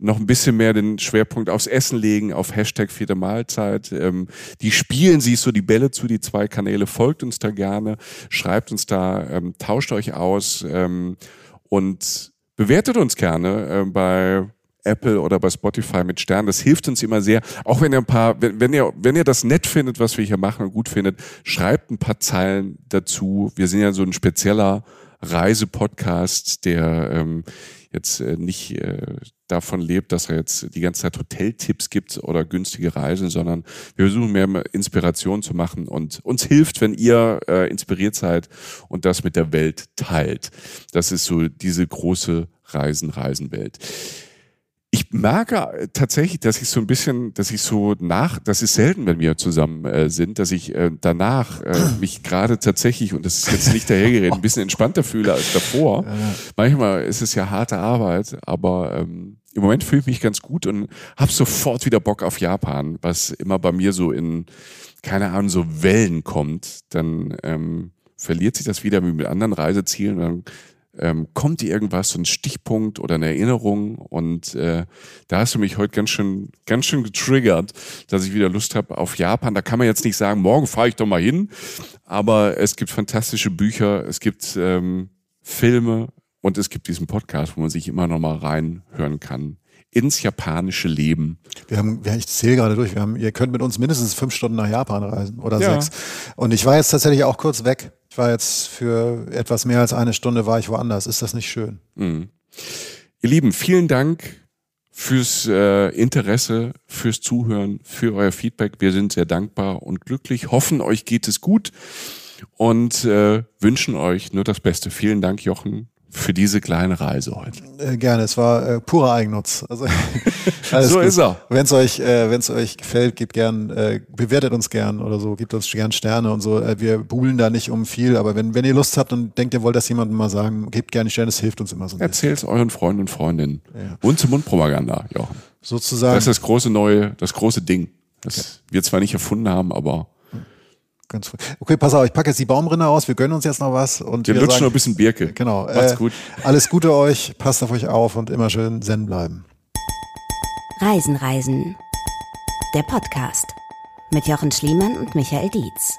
noch ein bisschen mehr den Schwerpunkt aufs Essen legen, auf Hashtag vierte Mahlzeit. Ähm, die spielen sich so die Bälle zu, die zwei Kanäle. Folgt uns da gerne, schreibt uns da, ähm, tauscht euch aus ähm, und bewertet uns gerne äh, bei Apple oder bei Spotify mit Sternen. Das hilft uns immer sehr. Auch wenn ihr ein paar, wenn, wenn ihr, wenn ihr das nett findet, was wir hier machen und gut findet, schreibt ein paar Zeilen dazu. Wir sind ja so ein spezieller Reisepodcast, der ähm, jetzt äh, nicht äh, davon lebt, dass er jetzt die ganze Zeit Hoteltipps gibt oder günstige Reisen, sondern wir versuchen mehr Inspiration zu machen und uns hilft, wenn ihr äh, inspiriert seid und das mit der Welt teilt. Das ist so diese große Reisen-Reisen-Welt ich merke tatsächlich, dass ich so ein bisschen, dass ich so nach, das ist selten, wenn wir zusammen äh, sind, dass ich äh, danach äh, mich gerade tatsächlich, und das ist jetzt nicht dahergeredet, ein bisschen entspannter fühle als davor. Manchmal ist es ja harte Arbeit, aber ähm, im Moment fühle ich mich ganz gut und habe sofort wieder Bock auf Japan, was immer bei mir so in, keine Ahnung, so Wellen kommt. Dann ähm, verliert sich das wieder wie mit anderen Reisezielen. Dann ähm, kommt dir irgendwas, so ein Stichpunkt oder eine Erinnerung und äh, da hast du mich heute ganz schön, ganz schön getriggert, dass ich wieder Lust habe auf Japan. Da kann man jetzt nicht sagen, morgen fahre ich doch mal hin, aber es gibt fantastische Bücher, es gibt ähm, Filme und es gibt diesen Podcast, wo man sich immer noch mal reinhören kann ins japanische Leben. Wir haben, ich zähle gerade durch, wir haben, ihr könnt mit uns mindestens fünf Stunden nach Japan reisen oder ja. sechs. Und ich war jetzt tatsächlich auch kurz weg. Ich war jetzt für etwas mehr als eine Stunde war ich woanders. Ist das nicht schön? Mhm. Ihr Lieben, vielen Dank fürs äh, Interesse, fürs Zuhören, für euer Feedback. Wir sind sehr dankbar und glücklich, hoffen, euch geht es gut und äh, wünschen euch nur das Beste. Vielen Dank, Jochen, für diese kleine Reise heute. Äh, gerne, es war äh, purer Eigennutz. Also, so gut. ist er. Wenn es euch, äh, wenn es euch gefällt, gebt gern, äh, bewertet uns gern oder so, gebt uns gern Sterne und so. Äh, wir buhlen da nicht um viel, aber wenn, wenn ihr Lust habt und denkt, ihr wollt das jemandem mal sagen, gebt gerne Sterne, es hilft uns immer so. Erzählt es euren Freunden und Freundinnen. Ja. Mund-zu-Mund-Propaganda, Jochen. Sozusagen. Das ist das große neue, das große Ding. Das okay. wir zwar nicht erfunden haben, aber Ganz früh. Okay, pass auf, ich packe jetzt die Baumrinne aus, wir gönnen uns jetzt noch was. Und wir, wir lutschen noch ein bisschen Birke. Genau. Macht's äh, gut. Alles Gute euch, passt auf euch auf und immer schön zen bleiben. Reisen, Reisen. Der Podcast mit Jochen Schliemann und Michael Dietz.